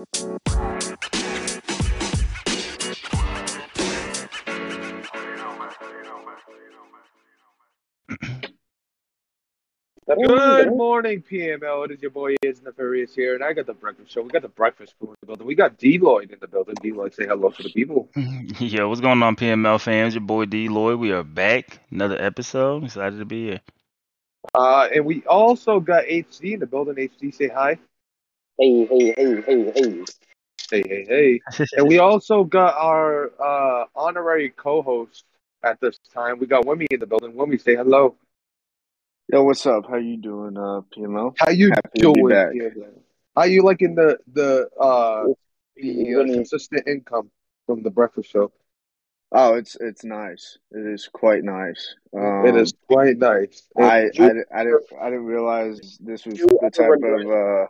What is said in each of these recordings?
Good morning, PML. It is your boy Is Nefarious here, and I got the breakfast show. We got the breakfast crew in the building. We got D Lloyd in the building. D Lloyd, say hello to the people. Yo, what's going on, PML fans? Your boy D Lloyd. We are back. Another episode. Excited to be here. Uh, and we also got HD in the building. HD, say hi. Hey, hey, hey, hey, hey. Hey, hey, hey. and we also got our uh, honorary co-host at this time. We got Wimmy in the building. Wimmy, say hello. Yo, what's up? How you doing, uh, PML? How you Happy doing? back. PML? How you liking the the uh the uh, Wimmy. consistent income from the breakfast show? Oh, it's it's nice. It is quite nice. Um, it is quite nice. And I, I, I didn't I didn't realize this was the type of uh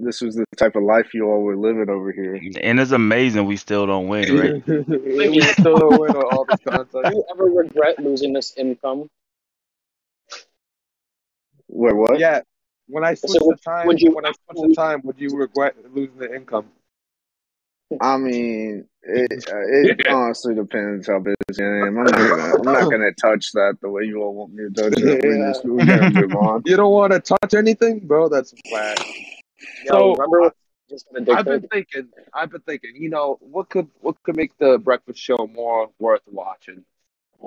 this was the type of life you all were living over here. And it's amazing we still don't win, right? we still don't win on all this Do you ever regret losing this income? Wait, what? Yeah, when I switch So the time, would you when I switch the time, would you regret losing the income? I mean, it uh, it honestly depends how busy I am. I'm not gonna I'm not gonna touch that the way you all want me to touch it. We Yeah. just we move on. You don't want to touch anything, bro. That's flat. Yo, So, remember what I've been thinking. I've been thinking. You know, what could what could make the breakfast show more worth watching?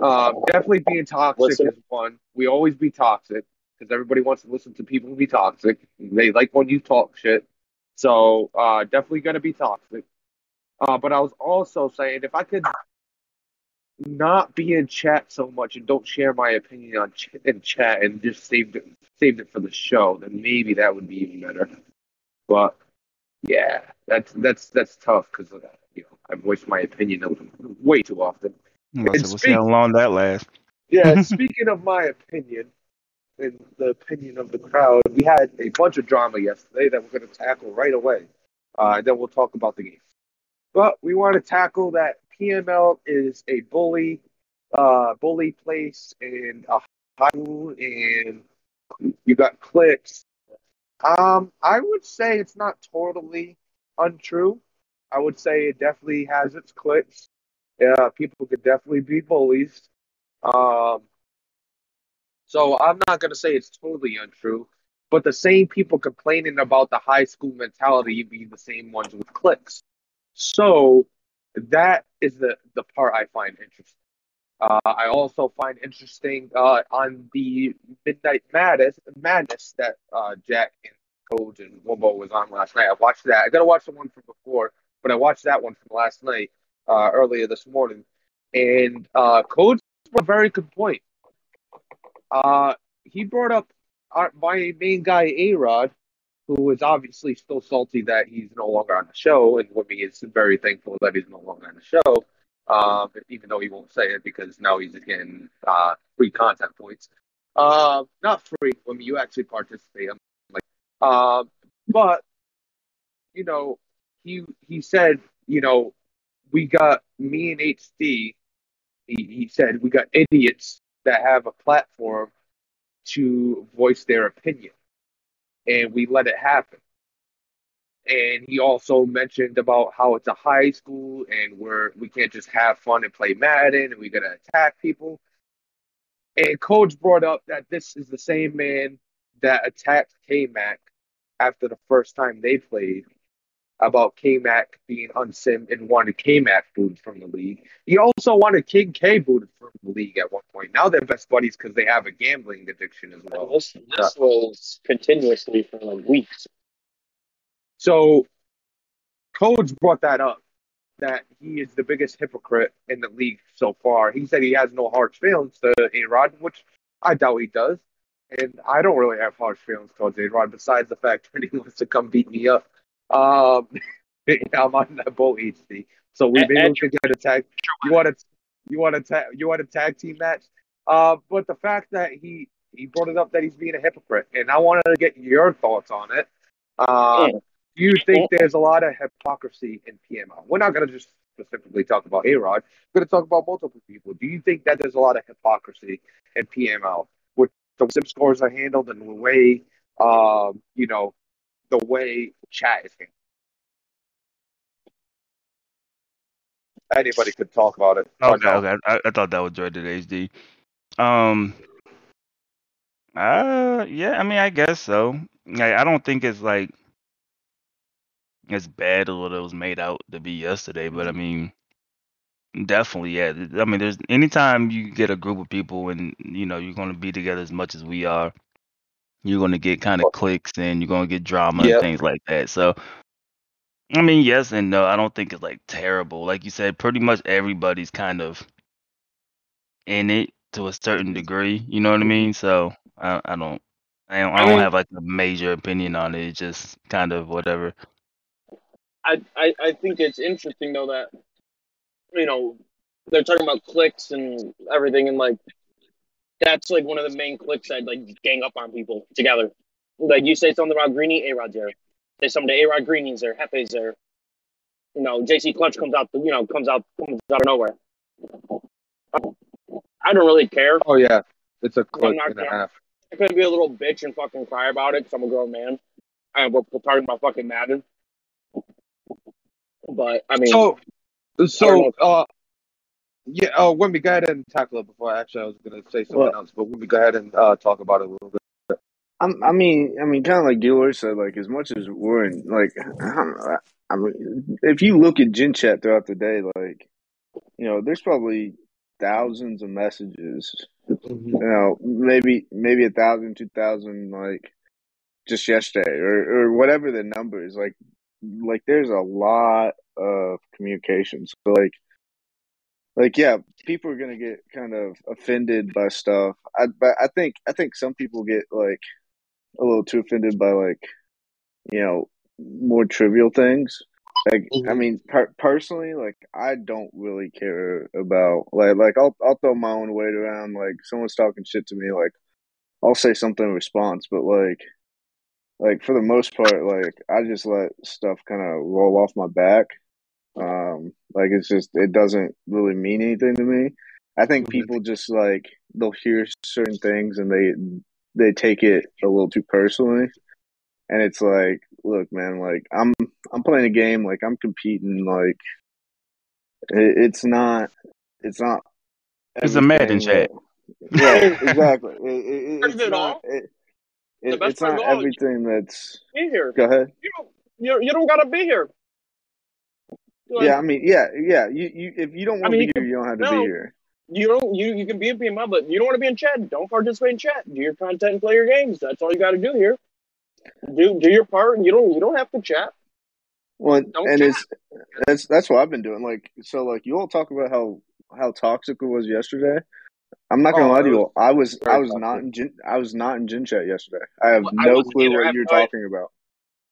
Um, definitely being toxic Listen. is one. We always be toxic because everybody wants to listen to people be toxic. They like when you talk shit. So uh, definitely gonna be toxic. Uh, but I was also saying if I could not be in chat so much and don't share my opinion on ch- in chat and just saved it saved it for the show, then maybe that would be even better. But yeah, that's that's that's tough because you know I voice my opinion way too often. I'm about to And say, we'll see how long that lasts. Yeah, speaking of my opinion and the opinion of the crowd, we had a bunch of drama yesterday that we're going to tackle right away. Uh, then we'll talk about the game. But we want to tackle that PML is a bully, uh, bully place and a high school, and you got clicks. Um, I would say it's not totally untrue. I would say it definitely has its clicks. Yeah, people could definitely be bullies. Um, so I'm not gonna say it's totally untrue, but the same people complaining about the high school mentality be the same ones with clicks. So that is the the part I find interesting. Uh, I also find interesting uh, on the Midnight Madness, madness that uh, Jack and Coach and Wombo was on last night. I watched that. I gotta watch the one from before, but I watched that one from last night, uh, earlier this morning. And uh, Coach brought a very good point. Uh, he brought up our, my main guy, A Rod, who is obviously still salty that he's no longer on the show, and Wimmy is very thankful that he's no longer on the show. Um, even though he won't say it because now he's getting uh, free content points. Uh, not free, Wimmy, you actually participate. I'm like, uh, but you know, he he said, you know, we got me and HD. He, he said we got idiots that have a platform to voice their opinion, and we let it happen. And he also mentioned about how it's a high school and we're we can't just have fun and play Madden and we gotta attack people. And Coach brought up that this is the same man that attacked K Mac after the first time they played about K Mac being unsim and wanted K Mac booted from the league. He also wanted King K booted from the league at one point. Now they're best buddies because they have a gambling addiction as well. This this was continuously for like weeks. So, Coach brought that up that he is the biggest hypocrite in the league so far. He said he has no harsh feelings to A Rod, which I doubt he does. And I don't really have harsh feelings towards A Rod, besides the fact that he wants to come beat me up. Um, I'm on that bull HD. So we maybe we could get a tag. You want to you want to you want a tag team match? Uh, but the fact that he he brought it up that he's being a hypocrite, and I wanted to get your thoughts on it. Yeah. Do you think there's a lot of hypocrisy in PML? We're not going to just specifically talk about A Rod. We're going to talk about multiple people. Do you think that there's a lot of hypocrisy in PML with the sim scores are handled and the way, um, you know, the way chat is handled? anybody could talk about it. Okay, no. okay. I, I thought that was Dreaded HD. Um, uh, yeah. I mean, I guess so. Like, I don't think it's like as bad as what it was made out to be yesterday, but I mm-hmm. mean, definitely, yeah. I mean, there's anytime you get a group of people and you know you're gonna be together as much as we are, you're gonna get kind of clicks and you're gonna get drama Yep. and things like that. So, I mean, yes and no. I don't think it's like terrible. Like you said, pretty much everybody's kind of in it to a certain degree. You know what I mm-hmm. mean? So I, I don't, I don't, I don't have like a major opinion on it. It's just kind of whatever. I, I I think it's interesting though that you know they're talking about clicks and everything, and like that's like one of the main clicks that like gang up on people together. Like you say something about Greeny, A Rod's there. Say something to A Rod, Greeny's there, Hefe's there. You know, JC Clutch comes out, you know, comes out, comes out of nowhere. I don't really care. Oh yeah, it's a click and a gonna- half. I could be a little bitch and fucking cry about it because I'm a grown man. And we're, we're talking about fucking Madden. But I mean, So, so uh, yeah. Uh, when we go ahead and tackle it before, actually, I was gonna say something Well- else, but when we go ahead and uh, talk about it a little bit. I'm, I mean, I mean, kind of like Dealer said, like as much as we're in, like, I, don't know, I mean, if you look at Gen Chat throughout the day, like, you know, there's probably thousands of messages. You know, maybe maybe a thousand, two thousand, like just yesterday, or or whatever the number is. Like, like there's a lot of communication. So like, like yeah, people are gonna get kind of offended by stuff. I but I think I think some people get like a little too offended by like you know more trivial things. Like I Mhm. mean, per- personally, like I don't really care about like like I'll I'll throw my own weight around. Like someone's talking shit to me, like I'll say something in response. But like like for the most part, like I just let stuff kind of roll off my back. Um, like it's just it doesn't really mean anything to me. I think people just like they'll hear certain things and they they take it a little too personally. And it's like, look, man, like I'm I'm playing a game, like I'm competing, like it, it's not it's not. It's a Madden everything chat. that- yeah, exactly. It, it, it- it's not. all, It, the it, it's not everything that's. be here. Go ahead. You don't, you, you don't gotta be here. Like, Yeah, I mean, yeah, yeah. You, you, if you don't I want mean, to you be here, you don't have to no. be here. You don't. You you can be in PML, but you don't want to be in chat. Don't participate in chat. Do your content and play your games. That's all you got to do here. Do do your part. and You don't. You don't have to chat. Well, Don't and chat. it's that's that's what I've been doing. Like, so, like you all talk about how how toxic it was yesterday. I'm not gonna Oh, lie to you. I was I was not in gin, I was not in gin chat yesterday. I have Well, no wasn't clue either. What you're no idea. talking about.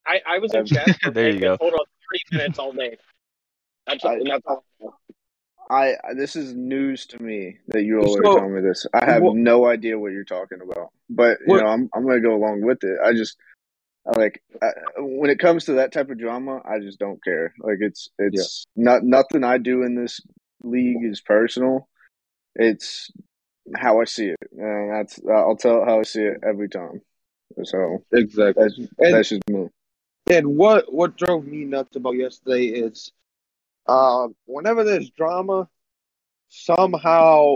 I I was in Um, chat. For There you go. Hold on, of thirty minutes all day. That's I- that's all. I this is news to me that you all So, are telling me this. I have wha- no idea what you're talking about, but you What- know I'm I'm gonna go along with it. I just I like I, when it comes to that type of drama, I just don't care. Like it's it's not nothing I do in this league is personal. It's how I see it, and that's I'll tell how I see it every time. So Exactly. that's And- that's just me. And what what drove me nuts about yesterday is, uh, whenever there's drama, somehow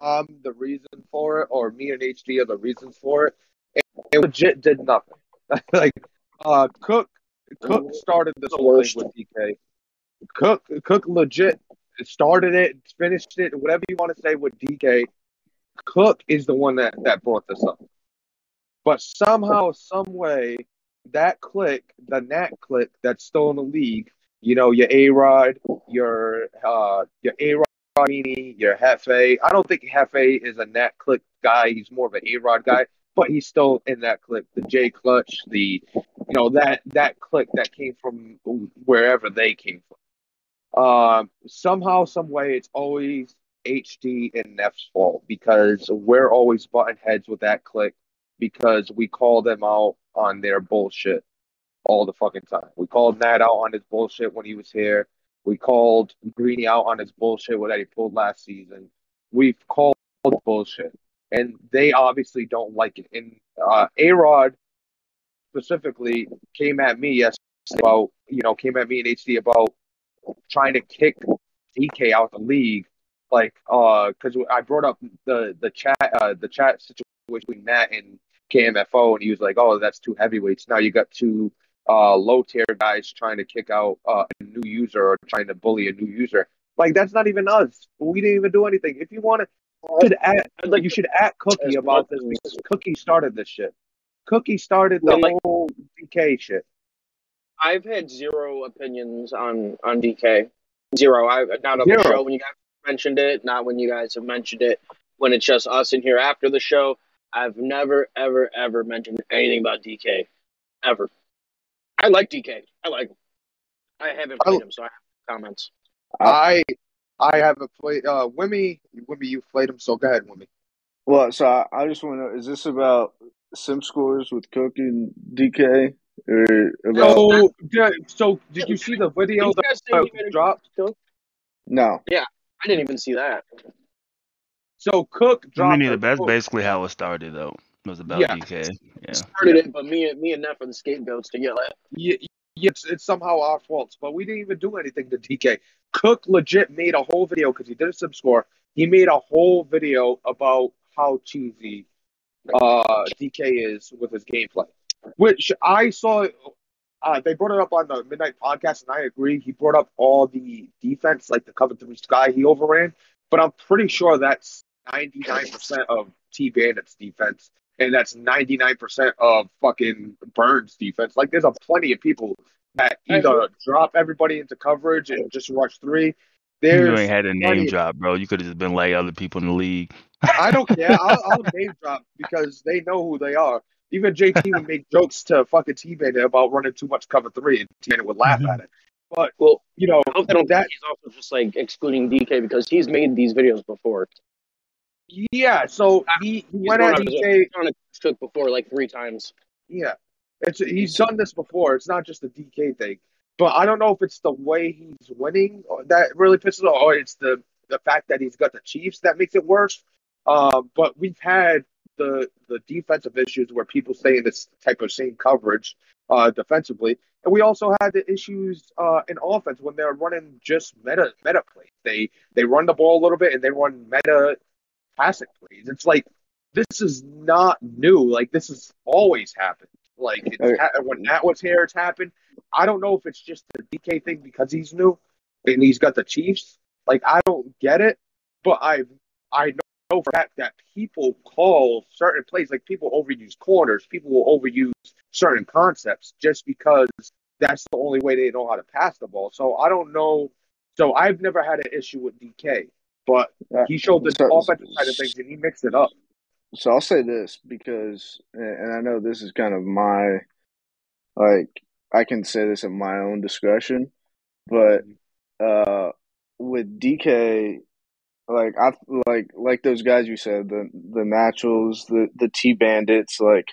I'm the reason for it, or me and HD are the reasons for it. It, it legit did nothing. like, uh, Cook Cook started this The whole thing with DK. Cook Cook legit started it, finished it, whatever you want to say with DK. Cook is the one that that brought this up. But somehow, some way, that click, the Nat click that's still in the league, you know, your A Rod, your uh, your A Rod, your Hefe. I don't think Hefe is a Nat click guy. He's more of an A Rod guy, but he's still in that click. The J Clutch, the you know that that click that came from wherever they came from. Um, somehow, some way, it's always HD and Neff's fault because we're always button heads with that click because we call them out on their bullshit all the fucking time. We called Nat out on his bullshit when he was here. We called Greeny out on his bullshit what he pulled last season. We've called bullshit, and they obviously don't like it. And uh, A Rod specifically came at me yesterday about you know came at me and HD about trying to kick DK out the league, like uh, because I brought up the the chat uh the chat situation between Matt and KMFO, and he was like, "Oh, that's two heavyweights." Now you got two uh low tier guys trying to kick out uh, a new user or trying to bully a new user. Like that's not even us. We didn't even do anything. If you want to, should at, like you should at Cookie about this because Cookie started this shit. Cookie started the like- whole DK shit. I've had zero opinions on on DK. Zero. I not on Zero. the show when you guys mentioned it, not when you guys have mentioned it. When it's just us in here after the show, I've never, ever, ever mentioned anything about DK, ever. I like DK. I like him. I haven't played him, so I have comments. I I haven't played uh Wimmy Wimmy you played him, so go ahead, Wimmy. Well, so I, I just want to know: is this about sim scores with Cook and DK, or about? So so did you see the video You that uh, dropped? No, I didn't even see that. So Cook I dropped. mean, that's quote. basically how it started, though. It was about Yeah. DK. Yeah. Started it, but me, and me and Neff are the scapegoats to yell at. Yeah, yeah, it's, it's somehow our fault, but we didn't even do anything to DK. Cook legit made a whole video because he did a sub score. He made a whole video about how cheesy uh, DK is with his gameplay, which I saw. Uh, they brought it up on the Midnight Podcast, and I agree. He brought up all the defense, like the cover three sky he overran, but I'm pretty sure that's 99% of T Bandit's defense and that's 99% of fucking Burns defense. Like, there's a plenty of people that either drop everybody into coverage and just rush three. You There's, ain't had a name drop, bro. You could have just been like other people in the league. I don't care. I'll, I'll name drop because they know who they are. Even JT would make jokes to fucking T Bandit about running too much cover three, and T Bandit would laugh at it. But Well, you know I hope they don't that. he's also just like excluding DK because he's made these videos before. Yeah. So he, he He's went at DK. on a cook before like three times. Yeah, it's he's done this before. It's not just a DK thing, but I don't know if it's the way he's winning or that really pisses off, or it's the the fact that he's got the Chiefs that makes it worse. Um, but we've had the the defensive issues where people stay in this type of same coverage uh, defensively, and we also had the issues uh, in offense when they're running just meta meta plays. They they run the ball a little bit and they run meta passing plays. It's like this is not new. Like this has always happened. Like it's ha- when Nat was here, it's happened. I don't know if it's just the DK thing because he's new and he's got the Chiefs. Like I don't get it, but I I know for fact that people call certain plays like people overuse corners, people will overuse certain concepts just because that's the only way they know how to pass the ball. So I don't know. So I've never had an issue with DK, but he showed the so- offensive side of things and he mixed it up. So I'll say this because, and I know this is kind of my, like, I can say this at my own discretion, but uh, with DK, like I like like those guys you said, the the naturals, the the T bandits, like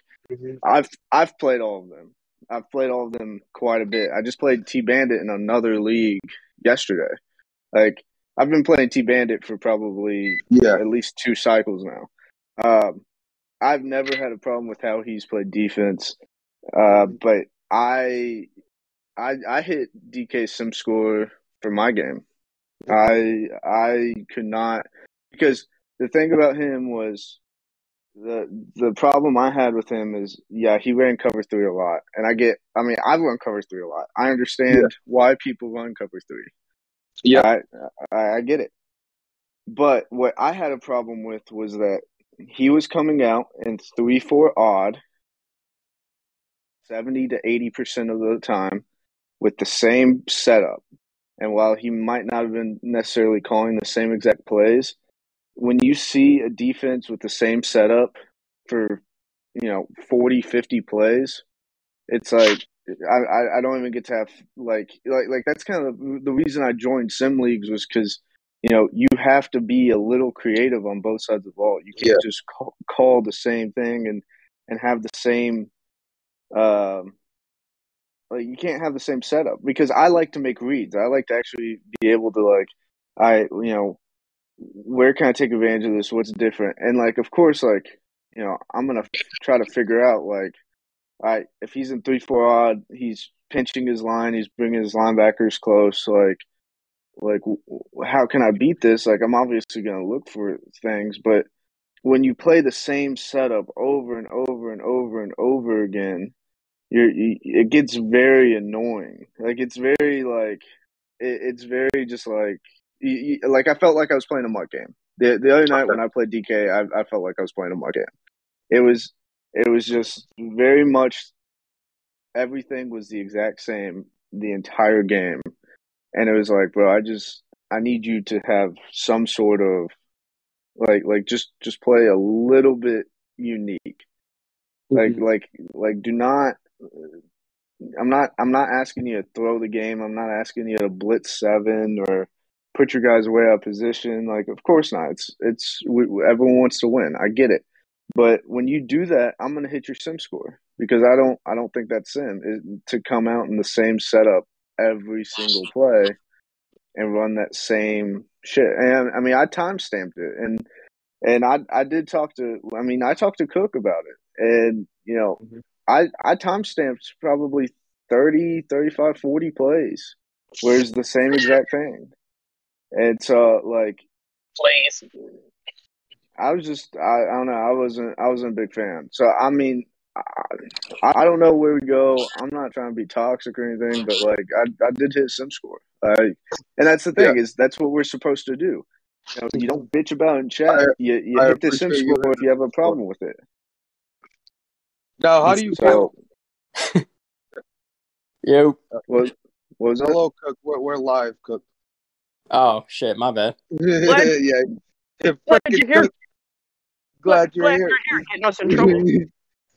I've I've played all of them. I've played all of them quite a bit. I just played T Bandit in another league yesterday. Like I've been playing T Bandit for probably Yeah. at least two cycles now. Um, I've never had a problem with how he's played defense, uh, but I, I, I hit DK sim score for my game. I, I could not because the thing about him was the the problem I had with him is yeah he ran cover three a lot, and I get I mean I've run cover three a lot. I understand why people run cover three. Yeah. I, I I get it. But what I had a problem with was that he was coming out in three four odd, seventy to eighty percent of the time, with the same setup. And while he might not have been necessarily calling the same exact plays, when you see a defense with the same setup for you know 40 50 plays it's like I, I, don't even get to have like like like that's kind of the reason I joined sim leagues was because you know you have to be a little creative on both sides of the ball. You can't just call, call the same thing and and have the same um like you can't have the same setup because I like to make reads. I like to actually be able to like I you know where can I take advantage of this? What's different? And like of course like you know I'm gonna try to figure out like right, if he's in three four odd, he's pinching his line, he's bringing his linebackers close. Like, like how can I beat this? Like I'm obviously to look for things, but when you play the same setup over and over and over and over again, you're you, it gets very annoying. Like it's very like it, it's very just like you, you, like I felt like I was playing a mud game. The the other night when I played DK, I, I felt like I was playing a mud game. It was it was just very much everything was the exact same the entire game, and it was like, bro, I just I need you to have some sort of like like just just play a little bit unique. Like Mhm. like like do not I'm not I'm not asking you to throw the game. I'm not asking you to blitz seven or put your guys away out of position. Like of course not. It's it's we, everyone wants to win. I get it. But when you do that, I'm going to hit your sim score because I don't I don't think that's sim it, to come out in the same setup every single play and run that same shit. And I mean, I time stamped it, and and I I did talk to. I mean, I talked to Cook about it, and you know, Mhm. I I time stamped probably 30, 35, 40 plays, where it's the same exact thing. And so, like, Plays. I was just I, I don't know. I wasn't I wasn't a big fan. So I mean. I, I don't know where we go. I'm not trying to be toxic or anything, but like I, I did hit sim score. I, and that's the thing is that's what we're supposed to do. You know, you don't bitch about it in chat. I- you you I hit the sim score if you have a problem with it. Now, how do you feel? So Yo. what what was that? Hello, Cook. We're, we're live, Cook. Oh shit, my bad. yeah. yeah. Glad you're here. Cook. Glad you're Glad here. you're here, getting us in trouble.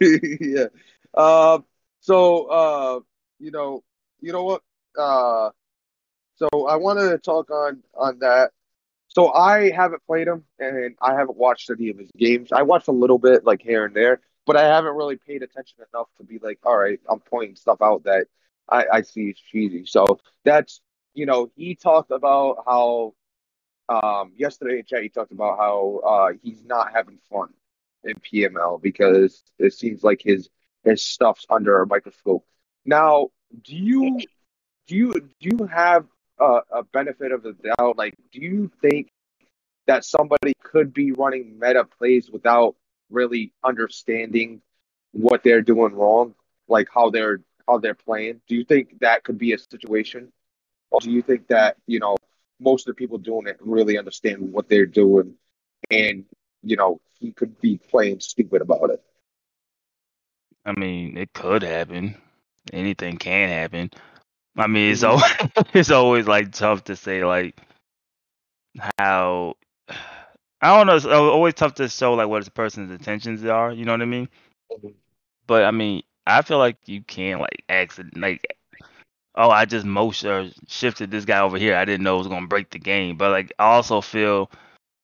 yeah. Um. So, uh, you know, you know what? Uh, so I wanted to talk on on that. So I haven't played him, and I haven't watched any of his games. I watched a little bit, like here and there, but I haven't really paid attention enough to be like, all right, I'm pointing stuff out that I, I see is cheesy. So that's, you know, he talked about how um, yesterday in chat he talked about how uh, he's not having fun in PML because it seems like his his stuff's under a microscope. Now, do you do you do you have a, a benefit of the doubt? Like, do you think that somebody could be running meta plays without really understanding what they're doing wrong, like how they're how they're playing? Do you think that could be a situation, or do you think that you know most of the people doing it really understand what they're doing, and you know he could be playing stupid about it? I mean, it could happen. Anything can happen. I mean, it's Mhm. always it's always like tough to say like how I don't know. It's always tough to show like what a person's intentions are. You know what I mean? But I mean, I feel like you can like accident like oh, I just motion or shifted this guy over here. I didn't know it was gonna break the game. But like I also feel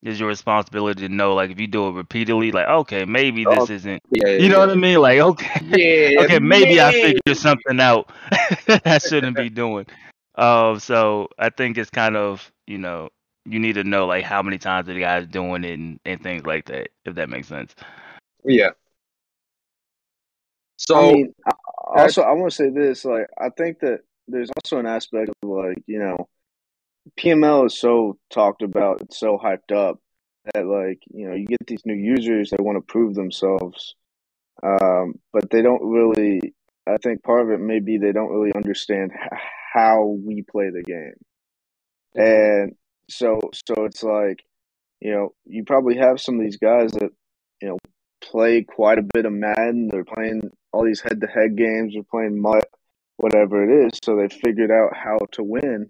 it's your responsibility to know like if you do it repeatedly, like okay, maybe this Oh, isn't. Yeah, You know what I mean? Like okay, Yeah, okay, maybe I figured something out that I shouldn't be doing. Um, so I think it's kind of you know you need to know like how many times the guy's doing it and, and things like that, if that makes sense. Yeah. So I mean, also I want to say this. Like, I think that there's also an aspect of like you know, PML is so talked about, it's so hyped up that like you know you get these new users that want to prove themselves, um, but they don't really. I think part of it may be they don't really understand how we play the game, and so so it's like you know you probably have some of these guys that you know play quite a bit of Madden. They're playing all these head-to-head games. They're playing MUT, whatever it is. So they figured out how to win,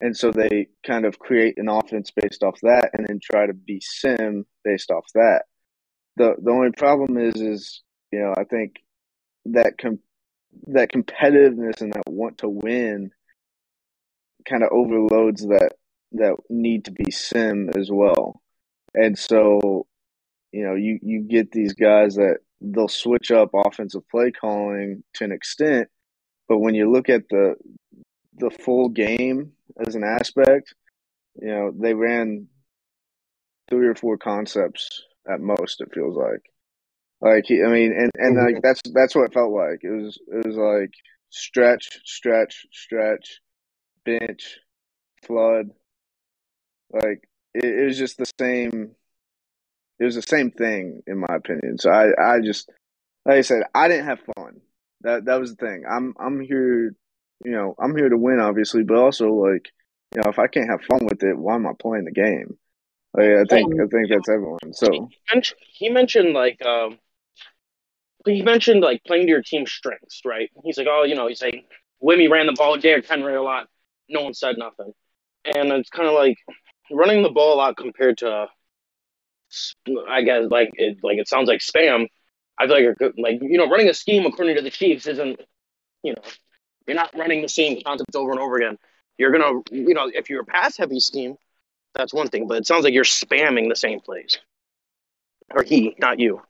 and so they kind of create an offense based off that, and then try to be sim based off that. the The only problem is, is you know, I think that com- that competitiveness and that want to win kind of overloads that that need to be sim as well. And so, you know, you you get these guys that they'll switch up offensive play calling to an extent, but when you look at the the full game as an aspect, you know, they ran three or four concepts at most. It feels like, like I mean, and and like mm-hmm. that's that's what it felt like. It was it was like stretch, stretch, stretch, bench, flood. Like it, it was just the same. It was the same thing in my opinion. So I, I just like I said, I didn't have fun. That that was the thing. I'm I'm here, you know, I'm here to win, obviously, but also like, you know, if I can't have fun with it, why am I playing the game? Like, I think I think that's everyone. So He mentioned, like um, he mentioned like playing to your team's strengths, right? He's like, oh, you know, he's like, Wimmy ran the ball, Derrick Henry a lot. No one said nothing, and it's kind of like running the ball a lot compared to, I guess, like it, like it sounds like spam. I feel like like you know running a scheme according to the Chiefs isn't, you know, you're not running the same concepts over and over again. You're gonna, you know, if you're a pass heavy scheme, that's one thing, but it sounds like you're spamming the same plays. Or he, not you.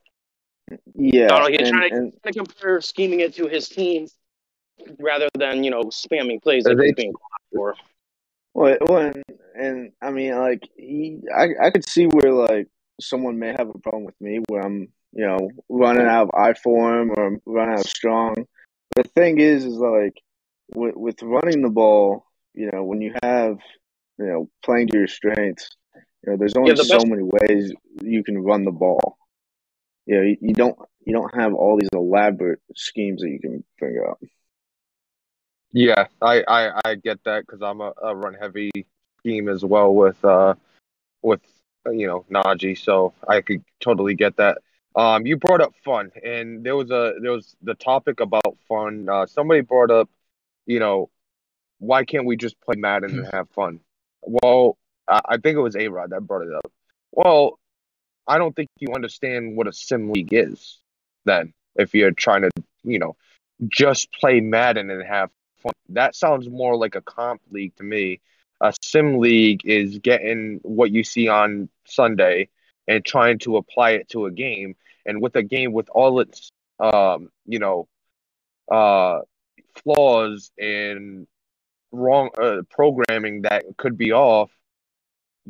yeah, No, no, he's and, trying to- and to compare scheming it to his team rather than you know spamming plays Are like they- he's being for. Well, well, and, and I mean, like he, I, I could see where like someone may have a problem with me where I'm, you know, running out of I form or I'm running out of strong. The thing is, is like with with running the ball, you know, when you have, you know, playing to your strengths, you know, there's only Yeah, the so best- many ways you can run the ball. You know, you, you don't you don't have all these elaborate schemes that you can bring up. Yeah, I I, I get that because I'm a, a run heavy scheme as well with uh with uh, you know Najee, so I could totally get that. Um, you brought up fun, and there was a there was the topic about fun. Uh, somebody brought up, you know, why can't we just play Madden and have fun? Well, I, I think it was A Rod that brought it up. Well, I don't think you understand what a sim league is. Then, if you're trying to, you know, just play Madden and have fun, that sounds more like a comp league to me. A sim league is getting what you see on Sunday and trying to apply it to a game. And with a game with all its, um, you know, uh, flaws and wrong uh, programming that could be off,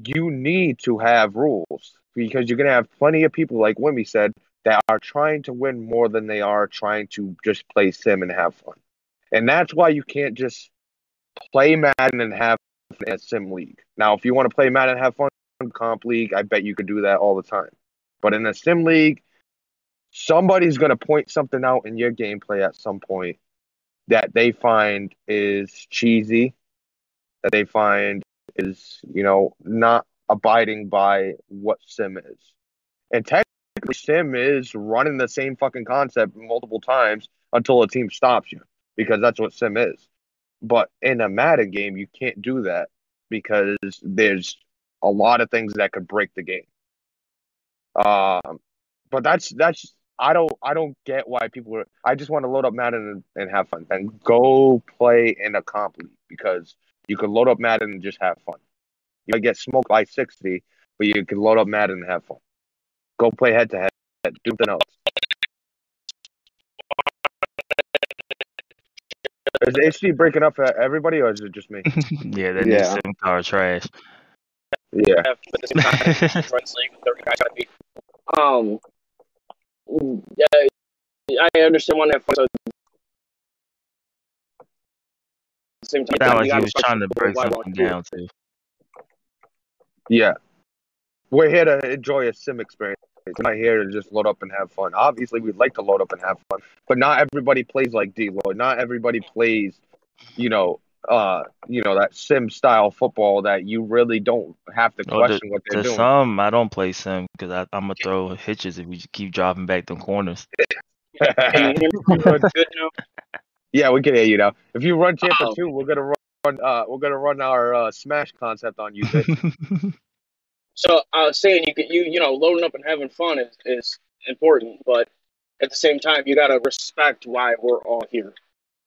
you need to have rules because you're going to have plenty of people, like Wimmy said, that are trying to win more than they are trying to just play sim and have fun. And that's why you can't just play Madden and have fun in a sim league. Now, if you want to play Madden and have fun in comp league, I bet you could do that all the time. But in a sim league, somebody's going to point something out in your gameplay at some point that they find is cheesy, that they find is, you know, not abiding by what sim is. And technically, sim is running the same fucking concept multiple times until a team stops you, because that's what sim is. But in a Madden game, you can't do that because there's a lot of things that could break the game. Um, but that's that's I don't I don't get why people are. I just want to load up Madden and, and have fun and go play in a comp league because you can load up Madden and just have fun. You get smoked by sixty, but you can load up Madden and have fun. Go play head to head. Do something else. Is HD breaking up for everybody, or is it just me? yeah, that new Yeah. sim car trash. Yeah. Have at the same time, runs league with thirty guys gotta be. Um, yeah, I understand one that fun. So at same time, Sound you like he was trying to to break why something won't you? down too. Yeah. We're here to enjoy a sim experience. We're not here to just load up and have fun. Obviously, we'd like to load up and have fun, but not everybody plays like D Lloyd. Not everybody plays, you know, uh, you know that sim style football that you really don't have to the- question what they're doing. some, I don't play sim because I'm gonna throw hitches if we just keep dropping back them corners. Can you hear me good, good now? yeah, we can hear you now. If you run Tampa Oh. two, we're gonna run. Uh, we're gonna run our uh, smash concept on you. So I was saying you could you you know loading up and having fun is, is important, but at the same time you gotta respect why we're all here.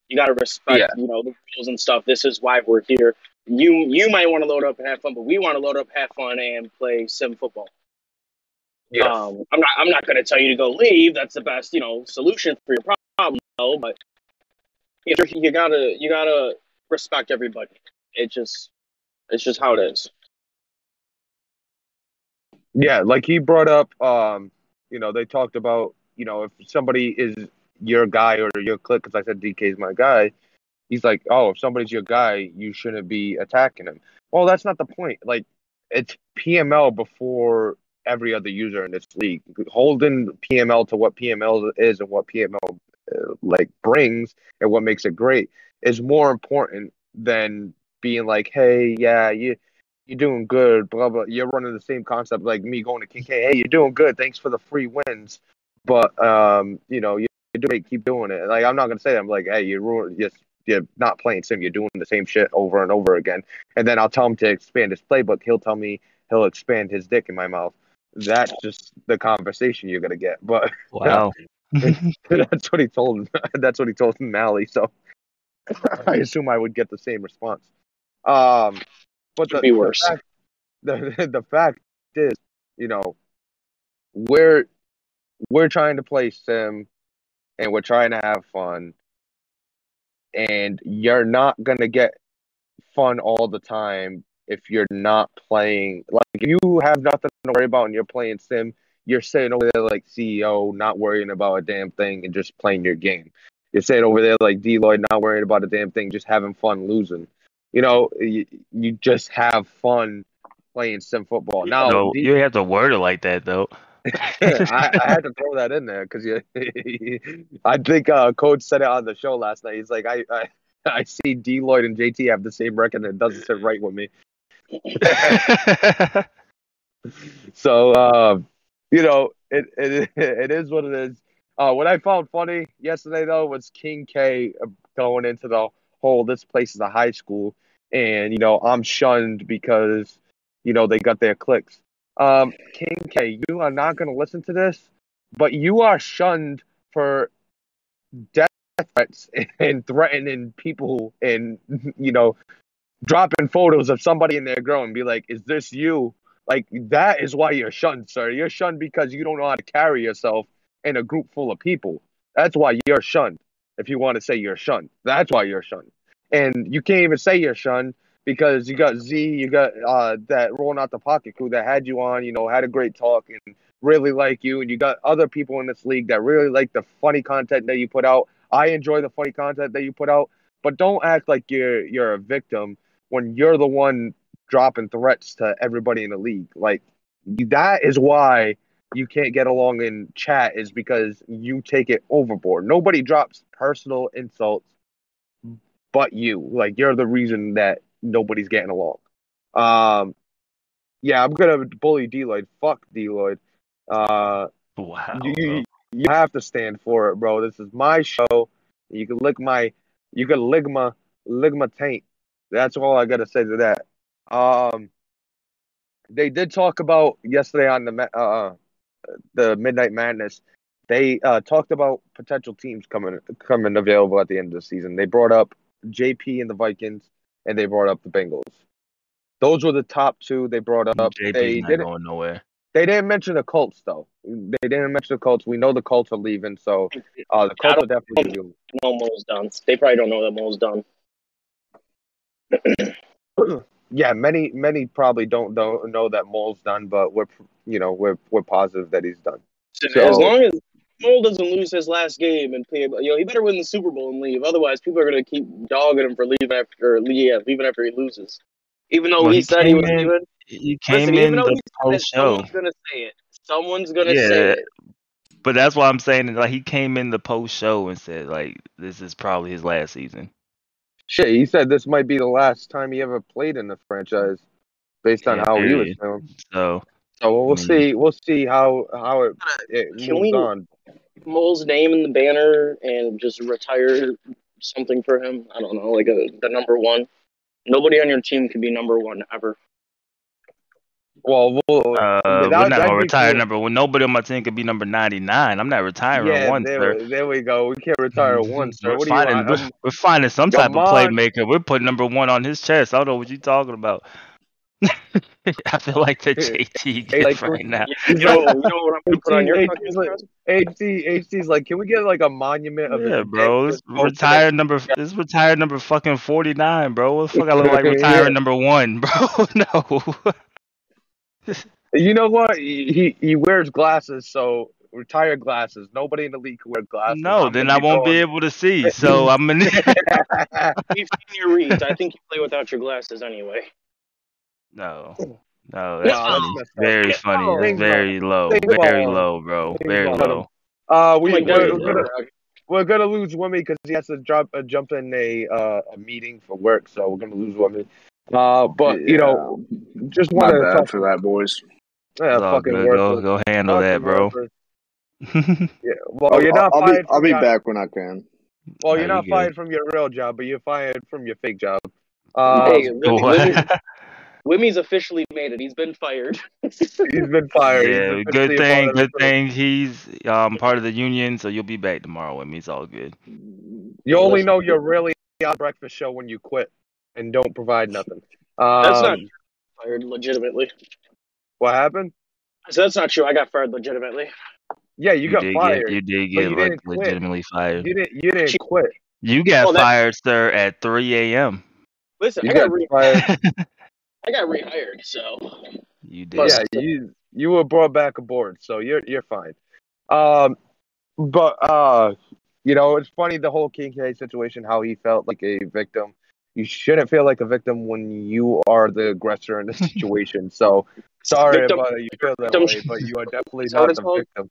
You gotta respect Yeah. you know the rules and stuff. This is why we're here. You you might want to load up and have fun, but we want to load up, have fun, and play sim football. yes. Um, I'm not I'm not gonna tell you to go leave. That's the best you know solution for your problem, no, but you, know, you gotta you gotta respect everybody. It just it's just how it is. Yeah, like he brought up, um, you know, they talked about, you know, if somebody is your guy or your clique, because I said DK is my guy, he's like, oh, if somebody's your guy, you shouldn't be attacking him. Well, that's not the point. Like, it's PML before every other user in this league. Holding PML to what PML is and what PML uh, like brings and what makes it great is more important than being like, hey, yeah, you you're doing good, blah blah. You're running the same concept like me going to King K. Hey, you're doing good. Thanks for the free wins, but um, you know, you do it, Keep doing it. Like I'm not gonna say that. I'm like, hey, you ruin just you're not playing sim. You're doing the same shit over and over again. And then I'll tell him to expand his playbook. He'll tell me he'll expand his dick in my mouth. That's just the conversation you're gonna get. But Wow. that's what he told. Him. That's what he told Mally. So I assume I would get the same response. Um, but the, be the fact, the the fact is, you know, we're we're trying to play sim, and we're trying to have fun, and you're not gonna get fun all the time if you're not playing. Like if you have nothing to worry about and you're playing sim, you're sitting over there like CEO, not worrying about a damn thing and just playing your game. You're sitting over there like D Lloyd, not worrying about a damn thing, just having fun losing. You know, you, you just have fun playing sim football. Now, no, you have to word it like that though. I, I had to throw that in there because I think uh, Coach said it on the show last night. He's like, I, I, I see D Lloyd and JT have the same record, and it doesn't sit right with me. So, uh, you know, it, it it is what it is. Uh, what I found funny yesterday though was King K uh, going into the whole this place is a high school, and you know I'm shunned because you know they got their clicks. Um, King K, you are not going to listen to this, but you are shunned for death threats and threatening people and you know dropping photos of somebody in their girl and be like, "Is this you?" Like that is why you're shunned, sir. You're shunned because you don't know how to carry yourself in a group full of people. That's why you're shunned. If you want to say you're shunned, that's why you're shunned. And you can't even say you're shunned because you got Z, you got uh, that rolling out the pocket crew that had you on, you know, had a great talk and really like you, and you got other people in this league that really like the funny content that you put out. I enjoy the funny content that you put out, but don't act like you're you're a victim when you're the one dropping threats to everybody in the league. Like that is why you can't get along in chat is because you take it overboard. Nobody drops personal insults but you. Like you're the reason that nobody's getting along. Um yeah, I'm gonna bully D Lloyd. Fuck D Lloyd. Uh wow. you, you have to stand for it, bro. This is my show. You can lick my you can lick my lick my taint. That's all I gotta say to that. Um they did talk about yesterday on the uh the Midnight Madness. They uh talked about potential teams coming coming available at the end of the season. They brought up JP and the Vikings and they brought up the Bengals. Those were the top two they brought up. JP's They not didn't going nowhere. they didn't mention the Colts though. They didn't mention the Colts. We know the Colts are leaving, so uh, the Colts don't are definitely leaving. No, Mo's done. They probably don't know that Mo's done. Yeah, many many probably don't know, know that Mole's done, but we're you know we're we're positive that he's done. So, as long as Mole doesn't lose his last game and play, you know, he better win the Super Bowl and leave. Otherwise, people are gonna keep dogging him for leaving after, or, yeah, leaving after he loses. Even though Well, he, he said he was in- leaving. He came Listen, even in though the he said it, post show, someone's gonna say it. Someone's gonna Yeah. say it. but that's why I'm saying like he came in the post show and said like this is probably his last season. Shit, he said this might be the last time he ever played in the franchise, based on Yeah, how he was period. feeling. So So we'll Mm. see. We'll see how how it, it Can moves we- on. Mole's name in the banner and just retire something for him. I don't know, like a, the number one. Nobody on your team can be number one ever. Well, we'll uh, we're not that'd gonna retire number one. Nobody on my team could be number 99. I'm not retiring yeah, one, there, sir. there we go. We can't retire one, sir. We're What finding, we're, we're finding some type of playmaker. We're putting number one on his chest. I don't know what you're talking about. I feel like the JT gift like, right now. You know, you know what I'm gonna put on your Hey, like- chest? HC HC's like, can we get like a monument of his Yeah, bro. It's retired number. It's retired number fucking 49, bro. What the fuck? I look like retiring Yeah. number one, bro. no. You know what? He he wears glasses, so retired glasses. Nobody in the league can wear glasses. No, I'm then I won't be able to see. So I'm gonna. We've seen your reads. I think you play without your glasses anyway. no, no, that's that's funny. messed up. Very Yeah. funny. Oh, That's very low. Very low, bro. Very low. Uh, we, oh we're, we're gonna we're gonna lose Wimmy because he has to drop uh, jump in a uh, a meeting for work, so we're gonna lose Wimmy. Uh, but you know, just my want to bad talk. for that, boys. Yeah, It's all fucking good. Go, go handle that, bro. Yeah. Well, you're I'll, not I'll be fired. I'll from be your, back when I can. Well, you're you not good. fired from your real job, but you're fired from your fake job. Uh, Hey, Wimmy, Wimmy's, Wimmy's officially made it. He's been fired. he's been fired. Yeah, officially good thing. part of the Good thing he's um part of the union, so you'll be back tomorrow with me. It's all good. You only know you're really on breakfast show when you quit and don't provide nothing. That's Um, not fired legitimately. what happened. So that's not true. I got fired legitimately. Yeah, you, got did fired. get you did get you like didn't quit. legitimately fired. You didn't. You didn't quit. You got Well, that- fired, sir, at 3 a.m. Listen, You I got got re- I got rehired. So you did. But- yeah, you you were brought back aboard, so you're you're fine. Um, but uh, you know, it's funny the whole King K situation, how he felt like a victim. You shouldn't feel like a victim when you are the aggressor in the situation. So sorry Victim- about it, you feel that victim- way, but you are definitely Is that what not it's the called? victim.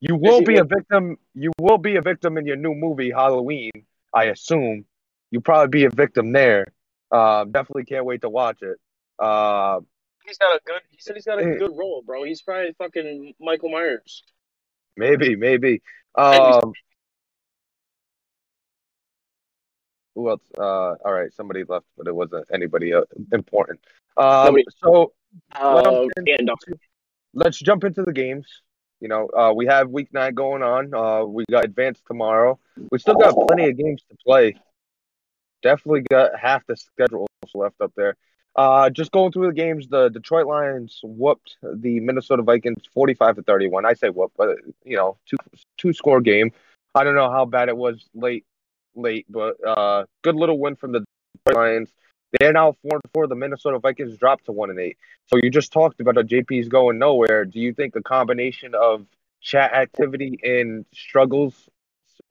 You will be a victim. You will be a victim in your new movie Halloween. I assume you'll probably be a victim there. Uh, definitely can't wait to watch it. Uh, he's got a good. He said he's got a good role, bro. He's probably fucking Michael Myers. Maybe, maybe. Maybe. Um, who else? Uh, all right, somebody left, but it wasn't anybody uh, important. Um, so Uh, Gandalf. let's jump into the games. You know, uh, we have week nine going on. Uh, we got advanced tomorrow. We still got plenty of games to play. Definitely got half the schedule left up there. Uh, just going through the games, the Detroit Lions whooped the Minnesota Vikings forty-five to thirty-one. I say whoop, but you know, two two score game. I don't know how bad it was late, late, but uh, good little win from the Lions. They're now four and four. The Minnesota Vikings dropped to one and eight. So you just talked about a JP's going nowhere. Do you think a combination of chat activity and struggles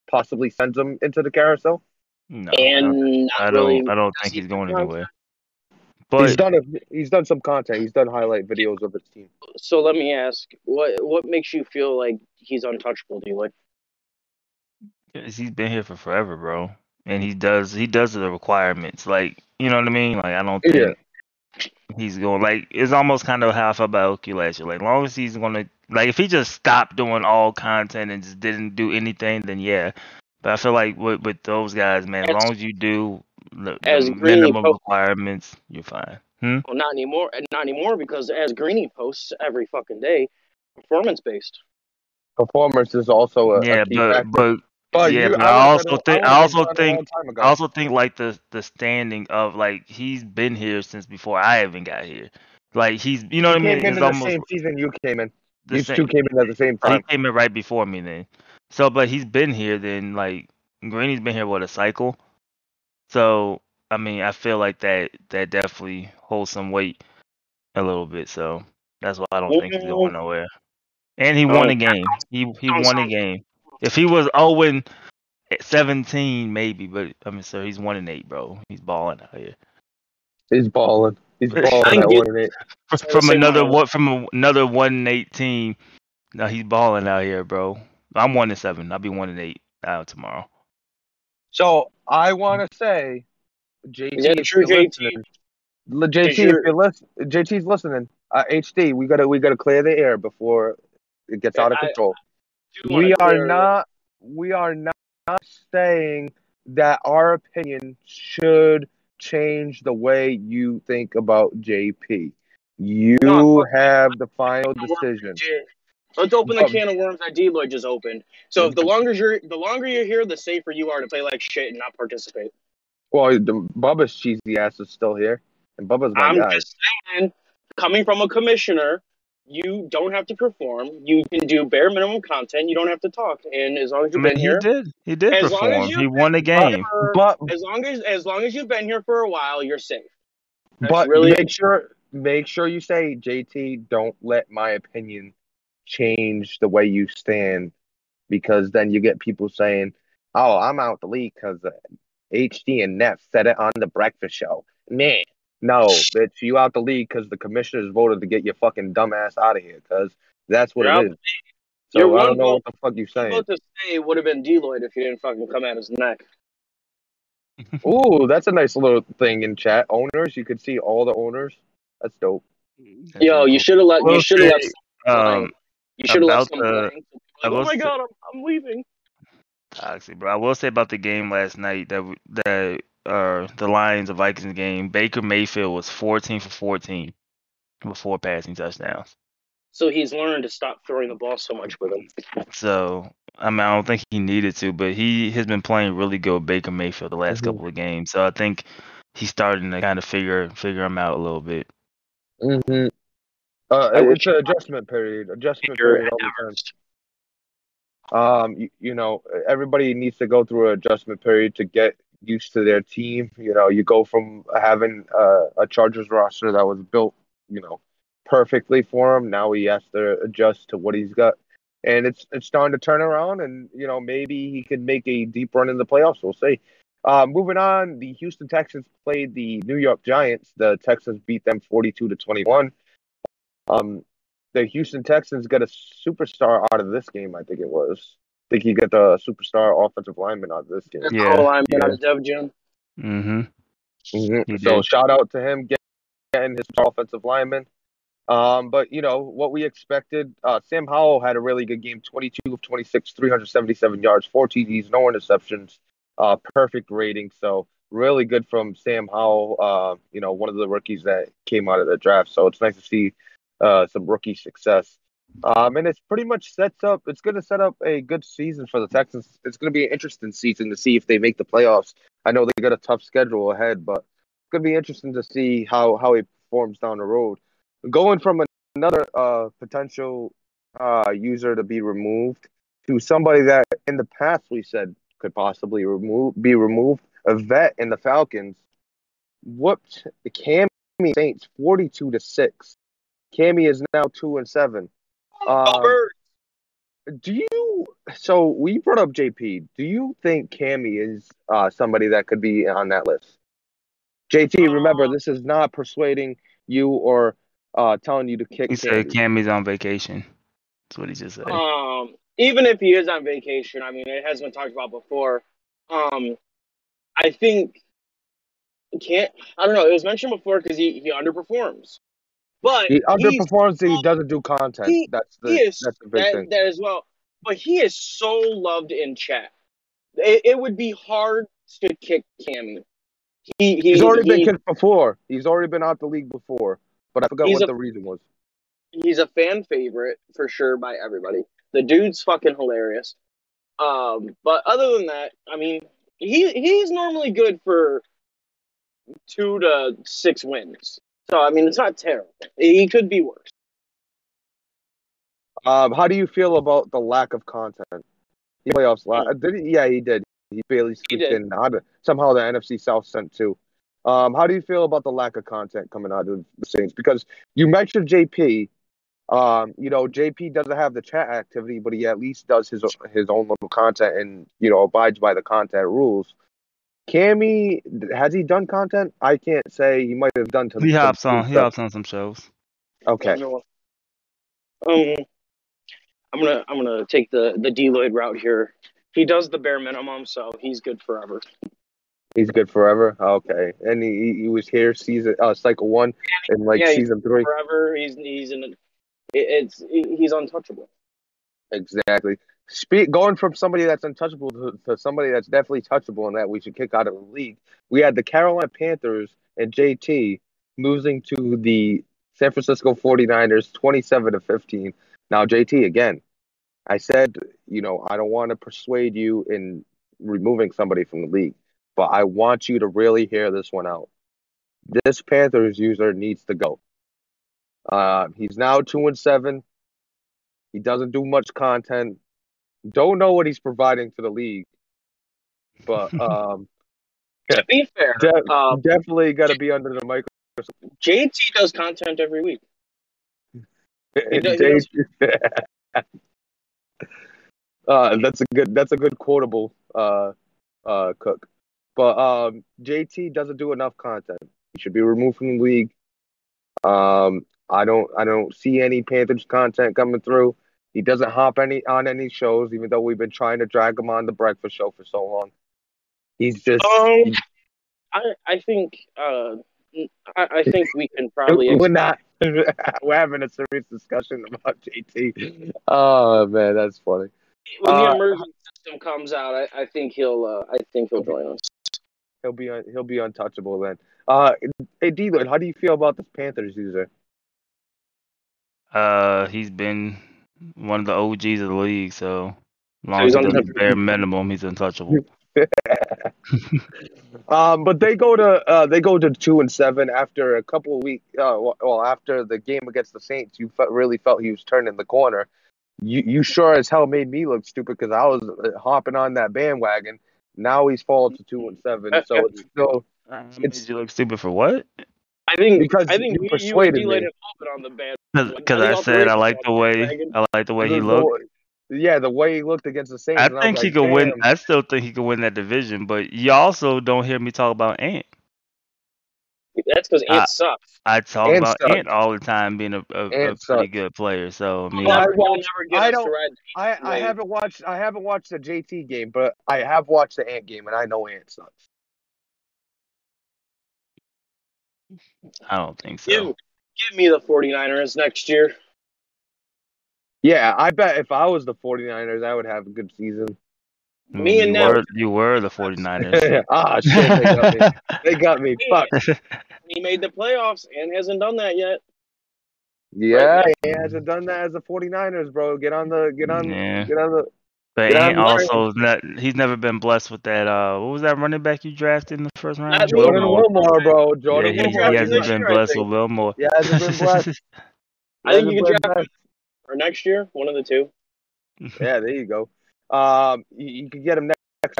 possibly sends him into the carousel? No, And not I don't. I don't think he's going think anywhere. he's done a, he's done some content. He's done highlight videos of his team. So let me ask, what what makes you feel like he's untouchable? Do you like? He's been here for forever, bro, and he does. He does the requirements. Like you know what I mean. Like I don't think Yeah. he's going. Like it's almost kind of how I felt about Oki last year. Like long as he's gonna. Like if he just stopped doing all content and just didn't do anything, then yeah. But I feel like with with those guys, man, as As- long as you do the, as the Greeny minimum po- requirements, you're fine. Hmm? Well, not anymore. Not anymore because as Greeny posts every fucking day, performance based. Performance is also a, a Yeah, key but factor. but But yeah, you, but I, I also done- think- would've I also done it a think- long time ago. I also think like the the standing of like he's been here since before I even got here. Like he's you know what I mean? came in It's in the same season you came in. These same. two came in at the same time. he came in right before me then. So, but he's been here then. Like Greeny's been here what a cycle. So I mean, I feel like that that definitely holds some weight a little bit. So that's why I don't think he's going nowhere. And he uh, won Oh, a game. He he won a game. If he was 0 17, maybe, but I mean, so he's one and eight, bro. He's balling out here. He's balling. He's balling think at you- one and eight. Fr- From another amount. what from another one and eight team. No, he's balling out here, bro. I'm one and seven. I'll be one and eight uh, tomorrow. So I want to say, JT, Is if true you're JT? listening, JT, if you're- you're listen, JT's listening. Uh, HD, we gotta we gotta clear the air before it gets out of I- control. We are not we are not saying that our opinion should change the way you think about JP. You No, have the final decision. Let's open the can of worms that D-Lloyd just opened. So if the mm-hmm. longer you're the longer you're here, the safer you are to play like shit and not participate. Well, the, Bubba's cheesy ass is still here, and Bubba's my I'm guy. just saying, coming from a commissioner, you don't have to perform. You can do bare minimum content. You don't have to talk. And as long as I you've mean, been he here, did. He did As long as perform. you- He won a game. for- But as long as as long as you've been here for a while, you're safe. That's but really make sure make sure you say JT. Don't let my opinion change the way you stand because then you get people saying, "Oh, I'm out the league because HD uh, and Neff said it on the breakfast show." Man, no, bitch, you out the league because the commissioners voted to get your fucking dumbass out of here because that's what You're it out is. So You're I don't know vote- what the fuck you're saying. About to say it would have been D-Lloyd if he didn't fucking come at his neck. Ooh, that's a nice little thing in chat. Owners, you could see all the owners. That's dope. That's Yo, really you should have let. You should have let. um. You should have let about some the- playing. I Like, oh will my say- god, I'm, I'm leaving. Toxic, bro. I will say about the game last night that that uh the Lions and Vikings game. Baker Mayfield was 14 for 14 with four passing touchdowns. So he's learned to stop throwing the ball so much with him. So I mean, I don't think he needed to, but he has been playing really good Baker Mayfield the last Mhm. couple of games. So I think he's starting to kind of figure figure him out a little bit. Mm-hmm. Uh, it's an adjustment period. Adjustment period all the time. Um, you, you know, everybody needs to go through an adjustment period to get used to their team. You know, you go from having uh, a Chargers roster that was built, you know, perfectly for him. Now he has to adjust to what he's got, and it's it's starting to turn around. And you know, maybe he could make a deep run in the playoffs. We'll see. Uh, moving on, the Houston Texans played the New York Giants. The Texans beat them forty-two to twenty-one. Um, the Houston Texans got a superstar out of this game. I think it was. I think he got the superstar offensive lineman out of this game. Yeah, Oh, I'm yeah. out of Dev Jim. Mm-hmm. Mhm. So did. shout out to him getting his offensive lineman. Um, but you know what we expected. Uh, Sam Howell had a really good game: 22 of 26, 377 yards, four TDs, no interceptions, uh, perfect rating. So really good from Sam Howell. Uh, you know, one of the rookies that came out of the draft. So it's nice to see uh, some rookie success. Um, and it's pretty much sets up. It's going to set up a good season for the Texans. It's going to be an interesting season to see if they make the playoffs. I know they got a tough schedule ahead, but it's going to be interesting to see how how he performs down the road. Going from another uh, potential uh, user to be removed to somebody that in the past we said could possibly remove be removed, a vet in the Falcons whooped the Cammy Saints forty two to six. Cammy is now two and seven. Um, do you? So we brought up JP. Do you think Cammy is uh, somebody that could be on that list? JT, remember Uh, this is not persuading you or uh, telling you to kick He said Cammy's on vacation. That's what he just said. Um, even if he is on vacation, I mean, it has been talked about before. Um, I think can't. I don't know. It was mentioned before because he he underperforms, but He underperforms. He doesn't do content. he- that's the he is that's the big that, thing. that as well. But he is so loved in chat. It, it would be hard to kick Cammy. He, he He's already been kicked before. He's already been out the league before, but I forgot what a- the reason was. he's a fan favorite for sure by everybody. The dude's fucking hilarious. Um, but other than that, I mean, he he's normally good for two to six wins. So I mean, it's not terrible. He could be worse. Um, how do you feel about the lack of content? He playoffs la- did he? Yeah, he did. He barely squeaked in. How did- Somehow the NFC South sent two. Um, how do you feel about the lack of content coming out of the Saints? Because you mentioned JP. Um, you know, JP doesn't have the chat activity, but he at least does his his own little content and you know abides by the content rules. Cammy, has he done content? I can't say. He might have done. To he some- hops some on. He hops on some shows. Okay. Um, I'm gonna I'm gonna take the the D-Lloyd route here. He does the bare minimum, so he's good forever. He's good forever. Okay, and he he was here season uh cycle one and like Yeah, he- season three. Forever, he's he's in. It's he's untouchable. Exactly. Speak going from somebody that's untouchable to, to somebody that's definitely touchable and that we should kick out of the league. We had the Carolina Panthers and JT losing to the San Francisco 49ers 27 to 15. Now JT again. I said, you know, I don't want to persuade you in removing somebody from the league, but I want you to really hear this one out. This Panthers user needs to go. Uh, he's now 2 and 7. He doesn't do much content. Don't know what he's providing to the league, but um, To be fair, de- um, definitely got to be under the microscope. JT does content every week. He does- he does- uh, that's a good. That's a good quotable. Uh, uh, Cook. But um, JT doesn't do enough content. He should be removed from the league. Um, I don't. I don't see any Panthers content coming through. He doesn't hop any on any shows, even though we've been trying to drag him on the breakfast show for so long. He's just. Um, I I think uh, I, I think we can probably. we're not. we're having a serious discussion about JT. Oh man, that's funny. when the Uh, immersion system comes out, I, I think he'll uh, I think he'll join us. He'll be un- he'll be untouchable then. Uh, hey d how do you feel about this Panthers user? Uh, he's been one of the OGs of the league, so long he's as the bare minimum, he's untouchable. Um, but they go to uh, they go to two and seven after a couple of weeks. Uh, well, after the game against the Saints, you felt, really felt he was turning the corner. You you sure as hell made me look stupid because I was uh, hopping on that bandwagon. Now he's fallen to two and seven, so it's still I made It's- you look stupid for what? I think Because I think you you, you persuaded D me. laid a on the band. Because I I said I like the way. I like the way he the- the- looked. Yeah, the way he looked against the Saints. I and was think he like, could win. I still think he could win that division, but you also don't hear me talk about Ant. That's because Ant sucks. I talk Ant about sucks. Ant all the time being a, a, a pretty good player. So I mean, He'll I never, never get I don't- to. I, I haven't watched I haven't watched the JT game, but I have watched the Ant game, and I know Ant sucks. I don't think so. You give me the 49ers next year. Yeah, I bet if I was the 49ers, I would have a good season. Me and you were, you were the 49ers. ah, shit, they got me. They got me. Fuck. He made the playoffs and hasn't done that yet. Yeah, he hasn't done that as the 49ers, bro. Get on the get on Yeah. get on the But Yeah, Ant also not, he's never been blessed with that. Uh, what was that running back you drafted in the first round? Not Jordan Wilmore. Wilmore, bro. Yeah, Jordan he, Wilmore. he Wilmore. hasn't been year, blessed think. with Wilmore. He hasn't been blessed. I think you Hasn't can draft blessed. or next year, one of the two. Yeah, there you go. Um, you, you can get him next.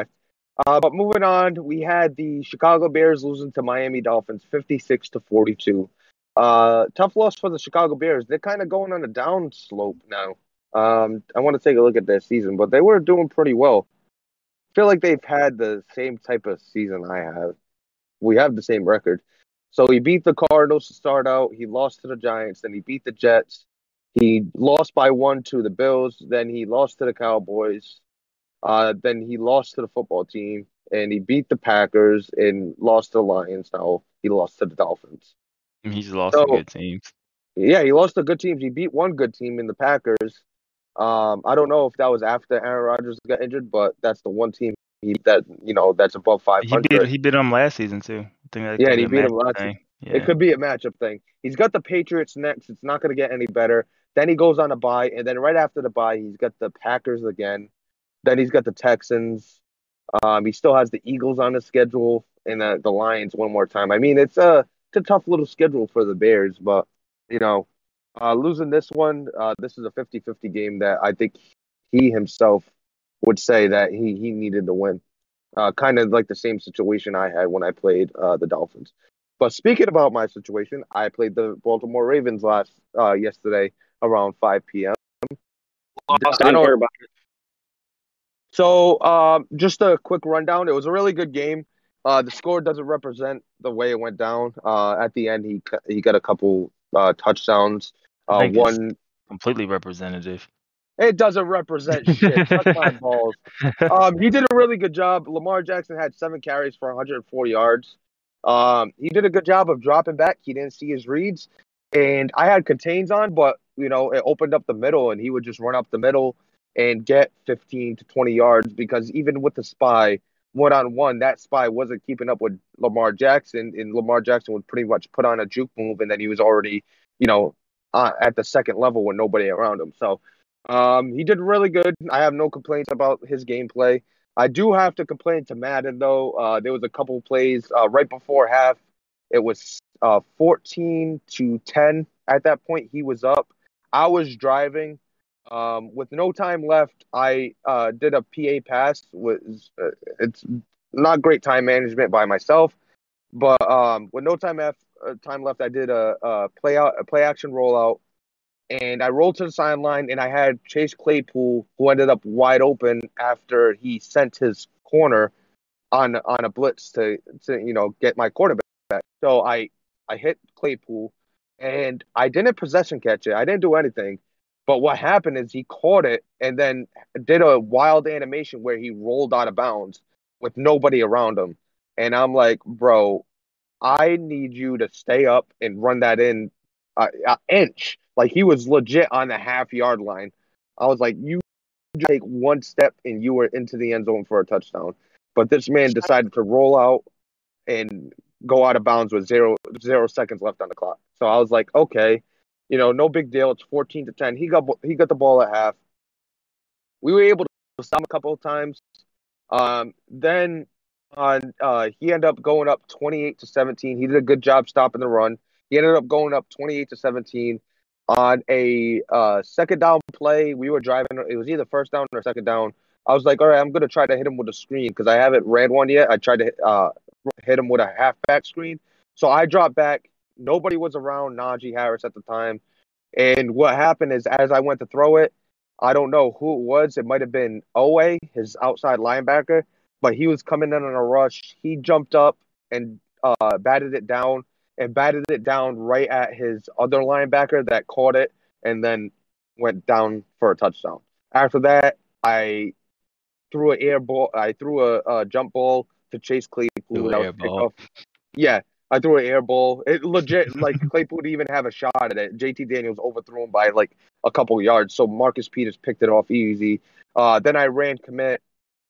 Uh, but moving on, we had the Chicago Bears losing to Miami Dolphins, fifty-six to forty-two. Uh, tough loss for the Chicago Bears. They're kind of going on a down slope now. Um, I want to take a look at their season, but they were doing pretty well. I feel like they've had the same type of season I have. We have the same record. So he beat the Cardinals to start out. He lost to the Giants. Then he beat the Jets. He lost by one to the Bills. Then he lost to the Cowboys. Uh, then he lost to the football team, and he beat the Packers and lost to the Lions. Now he lost to the Dolphins. He's lost So- to good teams. Yeah, he lost to good teams. He beat one good team in the Packers. Um, I don't know if that was after Aaron Rodgers got injured, but that's the one team he, that you know that's above five He hundred. beat he beat him last season too. I think that Yeah, he beat him last thing. Yeah. It could be a matchup thing. He's got the Patriots next. It's not going to get any better. Then he goes on a bye, and then right after the bye, he's got the Packers again. Then he's got the Texans. Um, he still has the Eagles on his schedule, and uh, the Lions one more time. I mean, it's a it's a tough little schedule for the Bears, but you know, uh, losing this one, uh, this is a 50-50 game that I think he himself would say that he he needed to win. Uh, kind of like the same situation I had when I played uh, the Dolphins. But speaking about my situation, I played the Baltimore Ravens last uh, yesterday around 5 p.m. I don't- care about it. So um, just a quick rundown. It was a really good game. Uh, the score doesn't represent the way it went down. Uh, at the end, he he got a couple uh, touchdowns. Uh, one Completely representative. it doesn't represent shit. Suck my balls. Um, he did a really good job. Lamar Jackson had seven carries for 104 yards. Um, he did a good job of dropping back. He didn't see his reads, and I had contains on, but you know it opened up the middle, and he would just run up the middle and get 15 to 20 yards because even with the spy one on one, that spy wasn't keeping up with Lamar Jackson, and Lamar Jackson would pretty much put on a juke move, and then he was already, you know, uh, at the second level with nobody around him. So um, he did really good. I have no complaints about his gameplay. I do have to complain to Madden though. Uh, there was a couple plays uh, right before half. It was uh, 14 to 10 at that point. He was up. I was driving. Um, with no time left, I uh, did a PA pass. Was uh, it's not great time management by myself, but um, with no time uh, Uh, time left, I did a, a play out a play action rollout and I rolled to the sideline, and I had Chase Claypool, who ended up wide open after he sent his corner on on a blitz to to you know get my quarterback. So I I hit Claypool, and I didn't possession catch it. I didn't do anything. But what happened is he caught it and then did a wild animation where he rolled out of bounds with nobody around him. And I'm like, bro, I need you to stay up and run that in uh, an inch. Like he was legit on the half yard line. I was like, you take one step and you were into the end zone for a touchdown. But this man decided to roll out and go out of bounds with zero zero seconds left on the clock. So I was like, okay, you know, no big deal. It's fourteen to ten. He got he got the ball at half. We were able to stop a couple of times. Um, then on uh, he ended up going up twenty eight to seventeen. He did a good job stopping the run. He ended up going up twenty eight to seventeen on a uh, second down play. We were driving. It was either first down or second down. I was like, all right, I'm gonna try to hit him with a screen because I haven't read one yet. I tried to uh, hit him with a halfback screen. So I dropped back. Nobody was around Najee Harris at the time. And what happened is, as I went to throw it, I don't know who it was. It might have been Owe, his outside linebacker, but he was coming in on a rush. He jumped up and uh, batted it down and batted it down right at his other linebacker that caught it and then went down for a touchdown. After that, I threw an air ball. I threw a, a jump ball to Chase Claypool. That was air ball. Yeah, I threw an air ball. It legit like Claypool didn't even have a shot at it. JT Daniels overthrew him by like a couple yards. So Marcus Peters picked it off easy. Uh, then I ran commit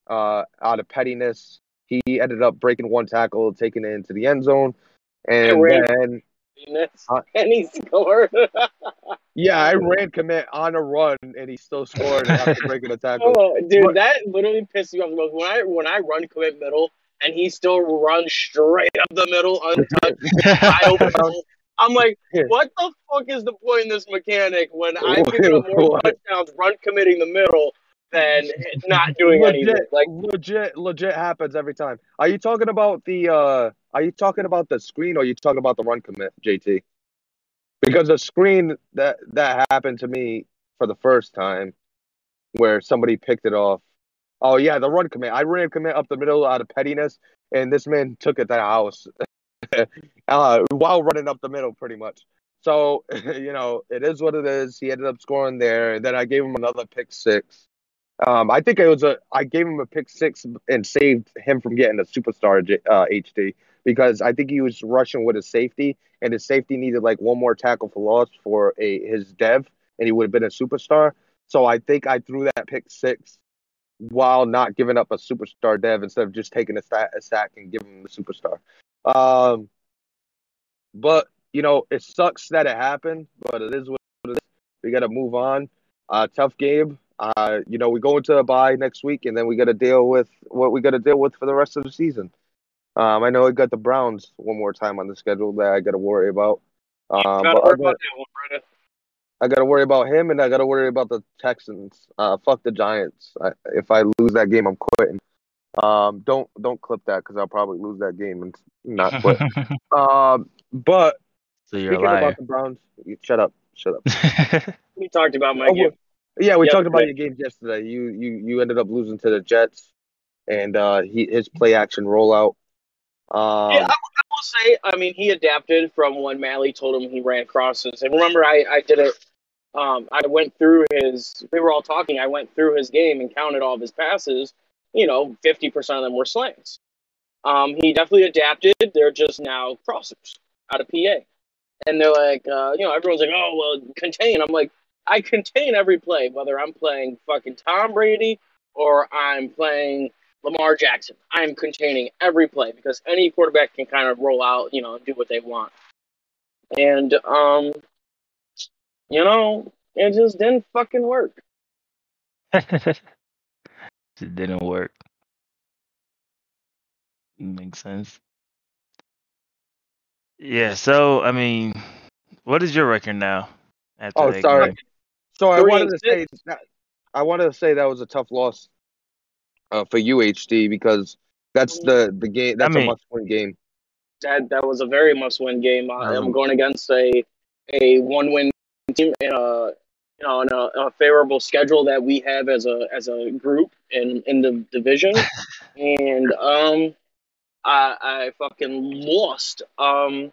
uh, out of pettiness. He ended up breaking one tackle, taking it into the end zone, and ran- then Huh? and he scored. yeah, I ran commit on a run, and he still scored after breaking a tackle. oh, dude, But- that literally pissed me off the most. When I when I run commit middle and he still runs straight up the middle untouched, I'm like, what the fuck is the point in this mechanic when I'm giving up more touchdowns run committing the middle than not doing anything? legit, Like, legit, legit happens every time. Are you talking about the? uh Are you talking about the screen, or are you talking about the run commit, JT? Because the screen that that happened to me for the first time, where somebody picked it off. Oh yeah, the run commit. I ran commit up the middle out of pettiness, and this man took it to the house uh, while running up the middle, pretty much. So you know, it is what it is. He ended up scoring there, and then I gave him another pick six. Um, I think it was a. I gave him a pick six and saved him from getting a superstar uh, HD because I think he was rushing with his safety, and his safety needed like one more tackle for loss for a his dev, and he would have been a superstar. So I think I threw that pick six while not giving up a superstar dev instead of just taking a, sack, a sack and giving him the superstar. Um, but you know, it sucks that it happened, but it is what it is. We got to move on. Uh, tough game. Uh, you know, we go into a bye next week, and then we got to deal with what we got to deal with for the rest of the season. Um, I know I got the Browns one more time on the schedule that I got to worry about. Um, gotta but worry other- about that one, brother. I got to worry about him, and I got to worry about the Texans. Uh, fuck the Giants. I, if I lose that game, I'm quitting. Um, don't don't clip that because I'll probably lose that game and not quit. um, but so you're a speaking liar. about the Browns, shut up, shut up. We talked about my Oh, game. Yeah, we Yeah, talked about your games yesterday. You you you ended up losing to the Jets, and uh, he his play action rollout. Um, Yeah, I, I will say, I mean, he adapted from when Malley told him he ran crosses. And remember, I, I did it. Um, I went through his. We were all talking. I went through his game and counted all of his passes. You know, fifty percent of them were slants. Um, he definitely adapted. They're just now crossers out of PA, and they're like, uh, you know, everyone's like, oh well, contain. I'm like, I contain every play, whether I'm playing fucking Tom Brady or I'm playing Lamar Jackson. I'm containing every play because any quarterback can kind of roll out, you know, and do what they want. And um, you know, it just didn't fucking work. it didn't work. Makes sense. Yeah, so I mean, what is your record now? After Oh, sorry. game? So I wanted and to say that I wanted to say that was a tough loss uh, for UHD because that's the the game. That's mean- a must-win game. That that was a very must-win game. I, Um, I'm going against a a one-win team in a you know in a, a favorable schedule that we have as a as a group in in the division, and um, I I fucking lost. Um,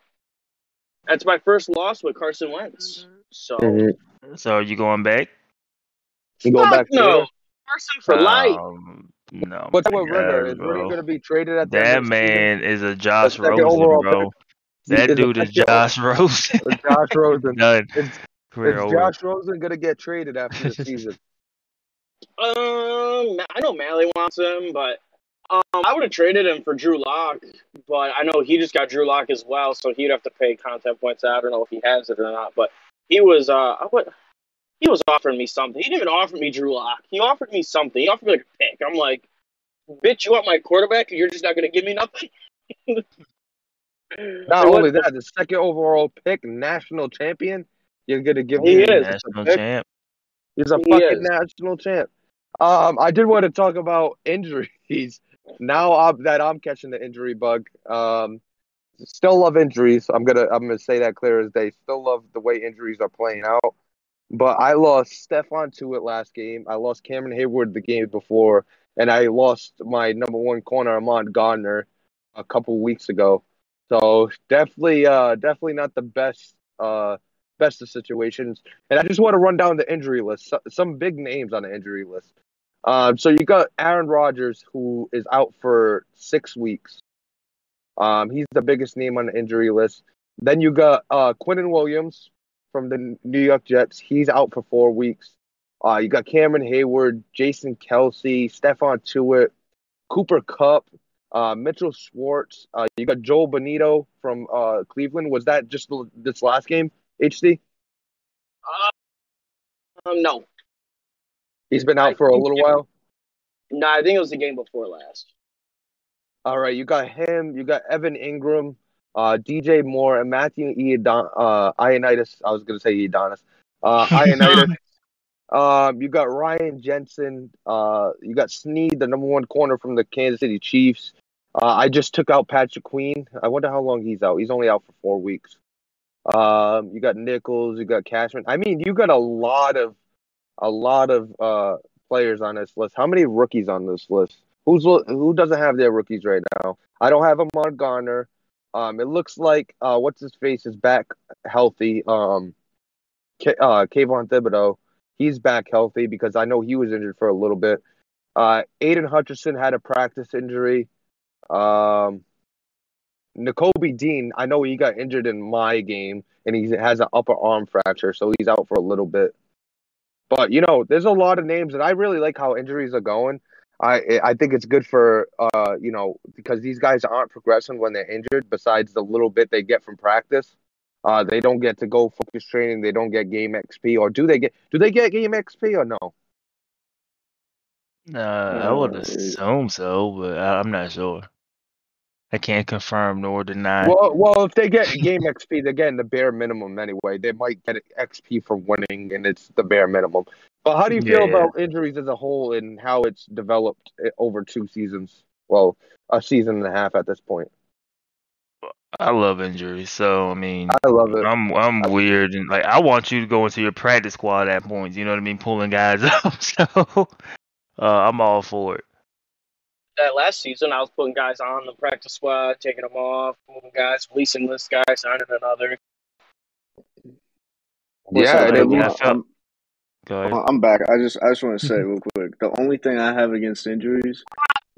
that's my first loss with Carson Wentz. So So are you going back? You going fuck back to no, there? Carson for life. Um, no. What's up my with Ridder? Is Ridder bro. going to be traded at the That of the season? man is a Josh second Rosen, bro. pick. That Is dude is second- Josh Rosen. Josh Rosen. Done. Is, is. Josh Rosen going to get traded after the season? Um, I know Mally wants him, but um, I would have traded him for Drew Lock. But I know he just got Drew Lock as well, so he'd have to pay content points. I don't know if he has it or not, but he was uh, what he was offering me something. He didn't even offer me Drew Lock. He offered me something. He offered me like a pick. I'm like, bitch, you want my quarterback? and You're just not gonna give me nothing. Not only that, the second overall pick, national champion. You're going to give He me is. a National pick? champ. He's a He fucking is. national champ. Um, I did want to talk about injuries. Now I'm, that I'm catching the injury bug. Um, still love injuries. I'm gonna I'm gonna say that clear as day. Still love the way injuries are playing out. But I lost Stephon Tuitt last game. I lost Cameron Heyward the game before, and I lost my number one corner, Ahmad Gardner, a couple weeks ago. So definitely, uh, definitely not the best, uh, best of situations. And I just want to run down the injury list. So, some big names on the injury list. Um, so you got Aaron Rodgers, who is out for six weeks. Um, he's the biggest name on the injury list. Then you got uh, Quinnen Williams from the New York Jets. He's out for four weeks. Uh, you got Cameron Heyward, Jason Kelce, Stephon Tuitt, Cooper Kupp, uh, Mitchell Schwartz. Uh, you got Joel Bitonio from uh, Cleveland. Was that just the- this last game? HC. Um, no, He's been out I for a little while. no, I think it was the game before last. All right, you got him. You got Evan Engram, uh, DJ Moore, and Matthew Iadon- uh, Ionitis. I was gonna say Iodonis. Uh, Ionitis. um, you got Ryan Jensen. Uh, you got Sneed, the number one corner from the Kansas City Chiefs. Uh, I just took out Patrick Queen. I wonder how long he's out. He's only out for four weeks. Um, you got Nichols. You got Cashman. I mean, you got a lot of, a lot of uh players on this list. How many rookies on this list? Who's who doesn't have their rookies right now? I don't have Ahmad Gardner. Um, it looks like uh, what's his face is back healthy. Um, K- uh, Kayvon Thibodeaux, he's back healthy because I know he was injured for a little bit. Uh, Aidan Hutchinson had a practice injury. Um, Dean, I know he got injured in my game and he has an upper arm fracture, so he's out for a little bit. But you know, there's a lot of names, and I really like how injuries are going. I I think it's good for uh you know because these guys aren't progressing when they're injured. Besides the little bit they get from practice, uh they don't get to go focus training. They don't get game XP, or do they get do they get game XP or no? Uh, I would Uh, assume so, but I, I'm not sure. I can't confirm nor deny. Well, well, if they get game XP, they're getting the bare minimum anyway. They might get XP for winning, and it's the bare minimum. But how do you feel Yeah. about injuries as a whole and how it's developed eh, over two seasons? Well, a season and a half at this point. I love injuries, so I mean, I love it. I'm I'm weird and like I want you to go into your practice squad at points. You know what I mean, pulling guys up. So uh, I'm all for it. that last season, I was putting guys on the practice squad, taking them off, moving guys, releasing this guy, signing another. What's Yeah, up, and it it, baby? was- I'm, Go ahead. I'm back. I just I just want to say real quick. The only thing I have against injuries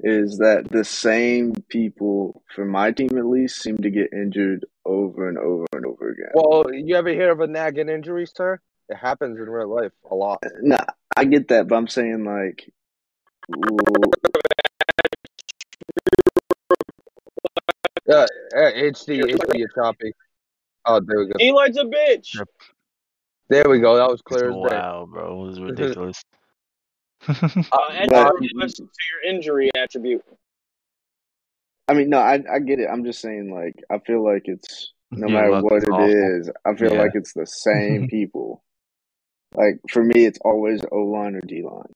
is that the same people, for my team at least, seem to get injured over and over and over again. well, you ever hear of a nagging injury, sir? It happens in real life a lot. Nah, I get that, but I'm saying like, ooh, Yeah, it's the it's the choppy. Oh, there we go. Eli's a bitch. Yep. There we go. That was clear as day. Wow, bro, it was ridiculous. Uh, add But- your request to your injury attribute. I mean, no, I I get it. I'm just saying like, I feel like it's no Your matter what what is it awful. is, I feel Yeah. like it's the same people. Like for me, it's always O line or D line.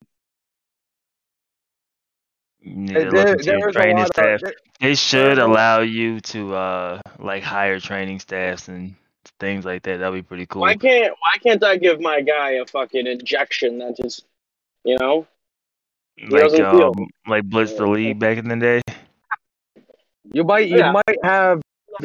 You need Eh, There, there your is a training lot staff. of. They should allow you to uh like hire training staffs and things like that. That'd be pretty cool. Why can't Why can't I give my guy a fucking injection that just, you know? like doesn't um, like Blitz the League back in the day. You might you Yeah. might have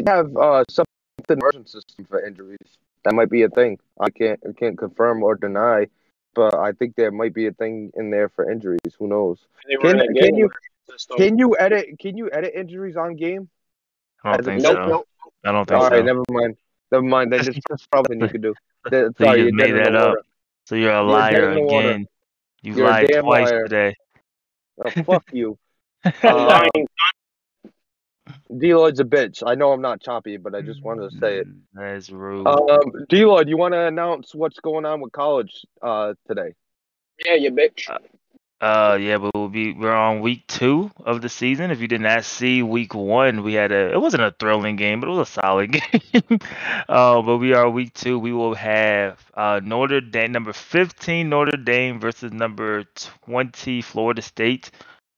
have uh something emergency system for injuries. That might be a thing. I can't I can't confirm or deny, but I think there might be a thing in there for injuries. Who knows? Can- can you- system. Can you edit? Can you edit injuries on game? I don't As a- think Nope, so. nope. I don't think All so. right, never mind. Never mind. Then it's probably something you could do. That- So you Sorry, just you're made that up. water. So you're a You're liar dead in the water. again. You You're lied twice liar. today. Oh, fuck you. I'm Uh, lying. D-Lloyd's a bitch. I know I'm not choppy, but I just wanted to say it. That's rude. Um, D-Lloyd, you want to announce what's going on with college uh, today? Yeah, you bitch. Uh, yeah, but we'll be we're on week two of the season. If you did not see week one, we had a it wasn't a thrilling game, but it was a solid game. uh, but we are week two. We will have uh Notre Dame number fifteen Notre Dame versus number twenty Florida State.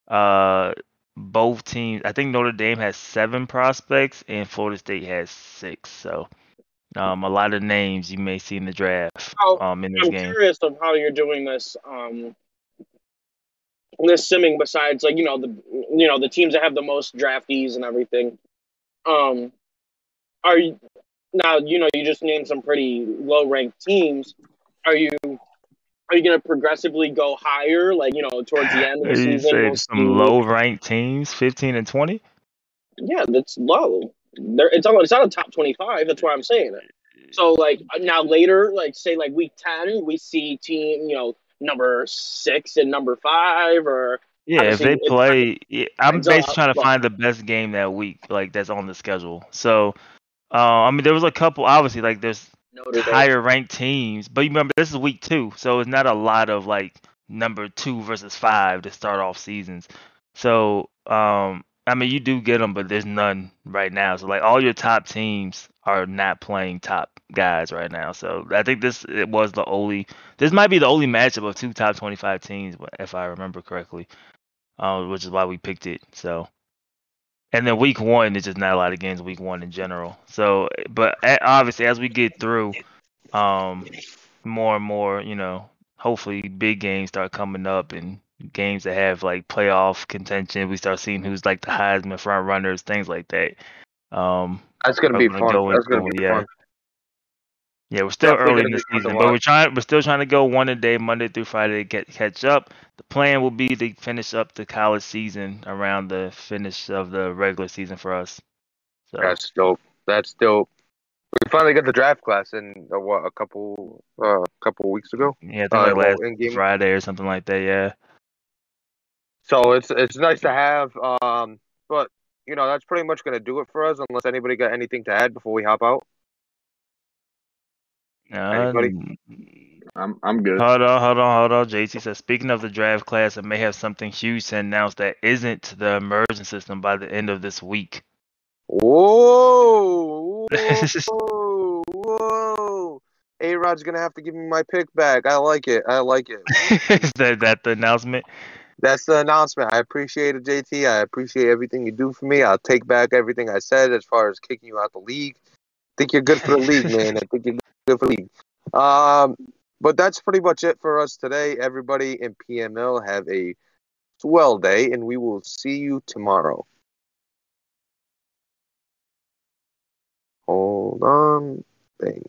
Uh, both teams. I think Notre Dame has seven prospects and Florida State has six. So, um, a lot of names you may see in the draft. Oh, Um, in this I'm game. curious of how you're doing this. Um, this simming besides like you know the you know the teams that have the most draftees and everything. Um, are you now? You know you just named some pretty low ranked teams. Are you? Are you going to progressively go higher, like you know, towards the end of the You season? some low ranked teams, fifteen and twenty. Yeah, that's low. There, it's not. It's not a top twenty-five. That's why I'm saying it. So like now later, like say like week ten, we see team you know number six and number five, or Yeah, if they play, yeah, I'm basically trying to find the best game that week, like that's on the schedule. So, uh, I mean, there was a couple. Obviously, like there's Notre Dame. higher ranked teams, but you remember this is week two, so it's not a lot of like number two versus five to start off seasons. So, um, I mean, you do get them, but there's none right now. So, like all your top teams are not playing top guys right now. So, I think this it was the only. This might be the only matchup of two top 25 teams, if I remember correctly, uh, which is why we picked it. So. And then week one, it's just not a lot of games week one in general. So, but obviously, as we get through, um, more and more, you know, hopefully big games start coming up and games that have like playoff contention. We start seeing who's like the Heisman front runners, things like that. Um, That's gonna be fun. go That's gonna be yeah. fun. Yeah, we're still Definitely early in the be fun to season, but we're trying. We're still trying to go one a day, Monday through Friday, to get catch up. The plan will be to finish up the college season around the finish of the regular season for us. So That's dope. That's dope. We finally got the draft class in uh, what a couple uh, couple weeks ago. yeah, I think Uh, like last. Friday or something like that. Yeah. So it's it's nice to have. Um, but you know that's pretty much gonna do it for us. Unless anybody got anything to add before we hop out. Anybody? Um, I'm I'm good. Hold on, hold on, hold on. JT says, speaking of the draft class, it may have something huge to announce that isn't the immersion system by the end of this week. Whoa! Whoa! Whoa! A Rod's gonna have to give me my pick back. I like it. I like it. Is that, that the announcement? That's the announcement. I appreciate it, JT. I appreciate everything you do for me. I'll take back everything I said as far as kicking you out the league. I think you're good for the league, man. I think you're good for the league. Um, but that's pretty much it for us today. Everybody in PML have a swell day, and we will see you tomorrow. Hold on. Bang.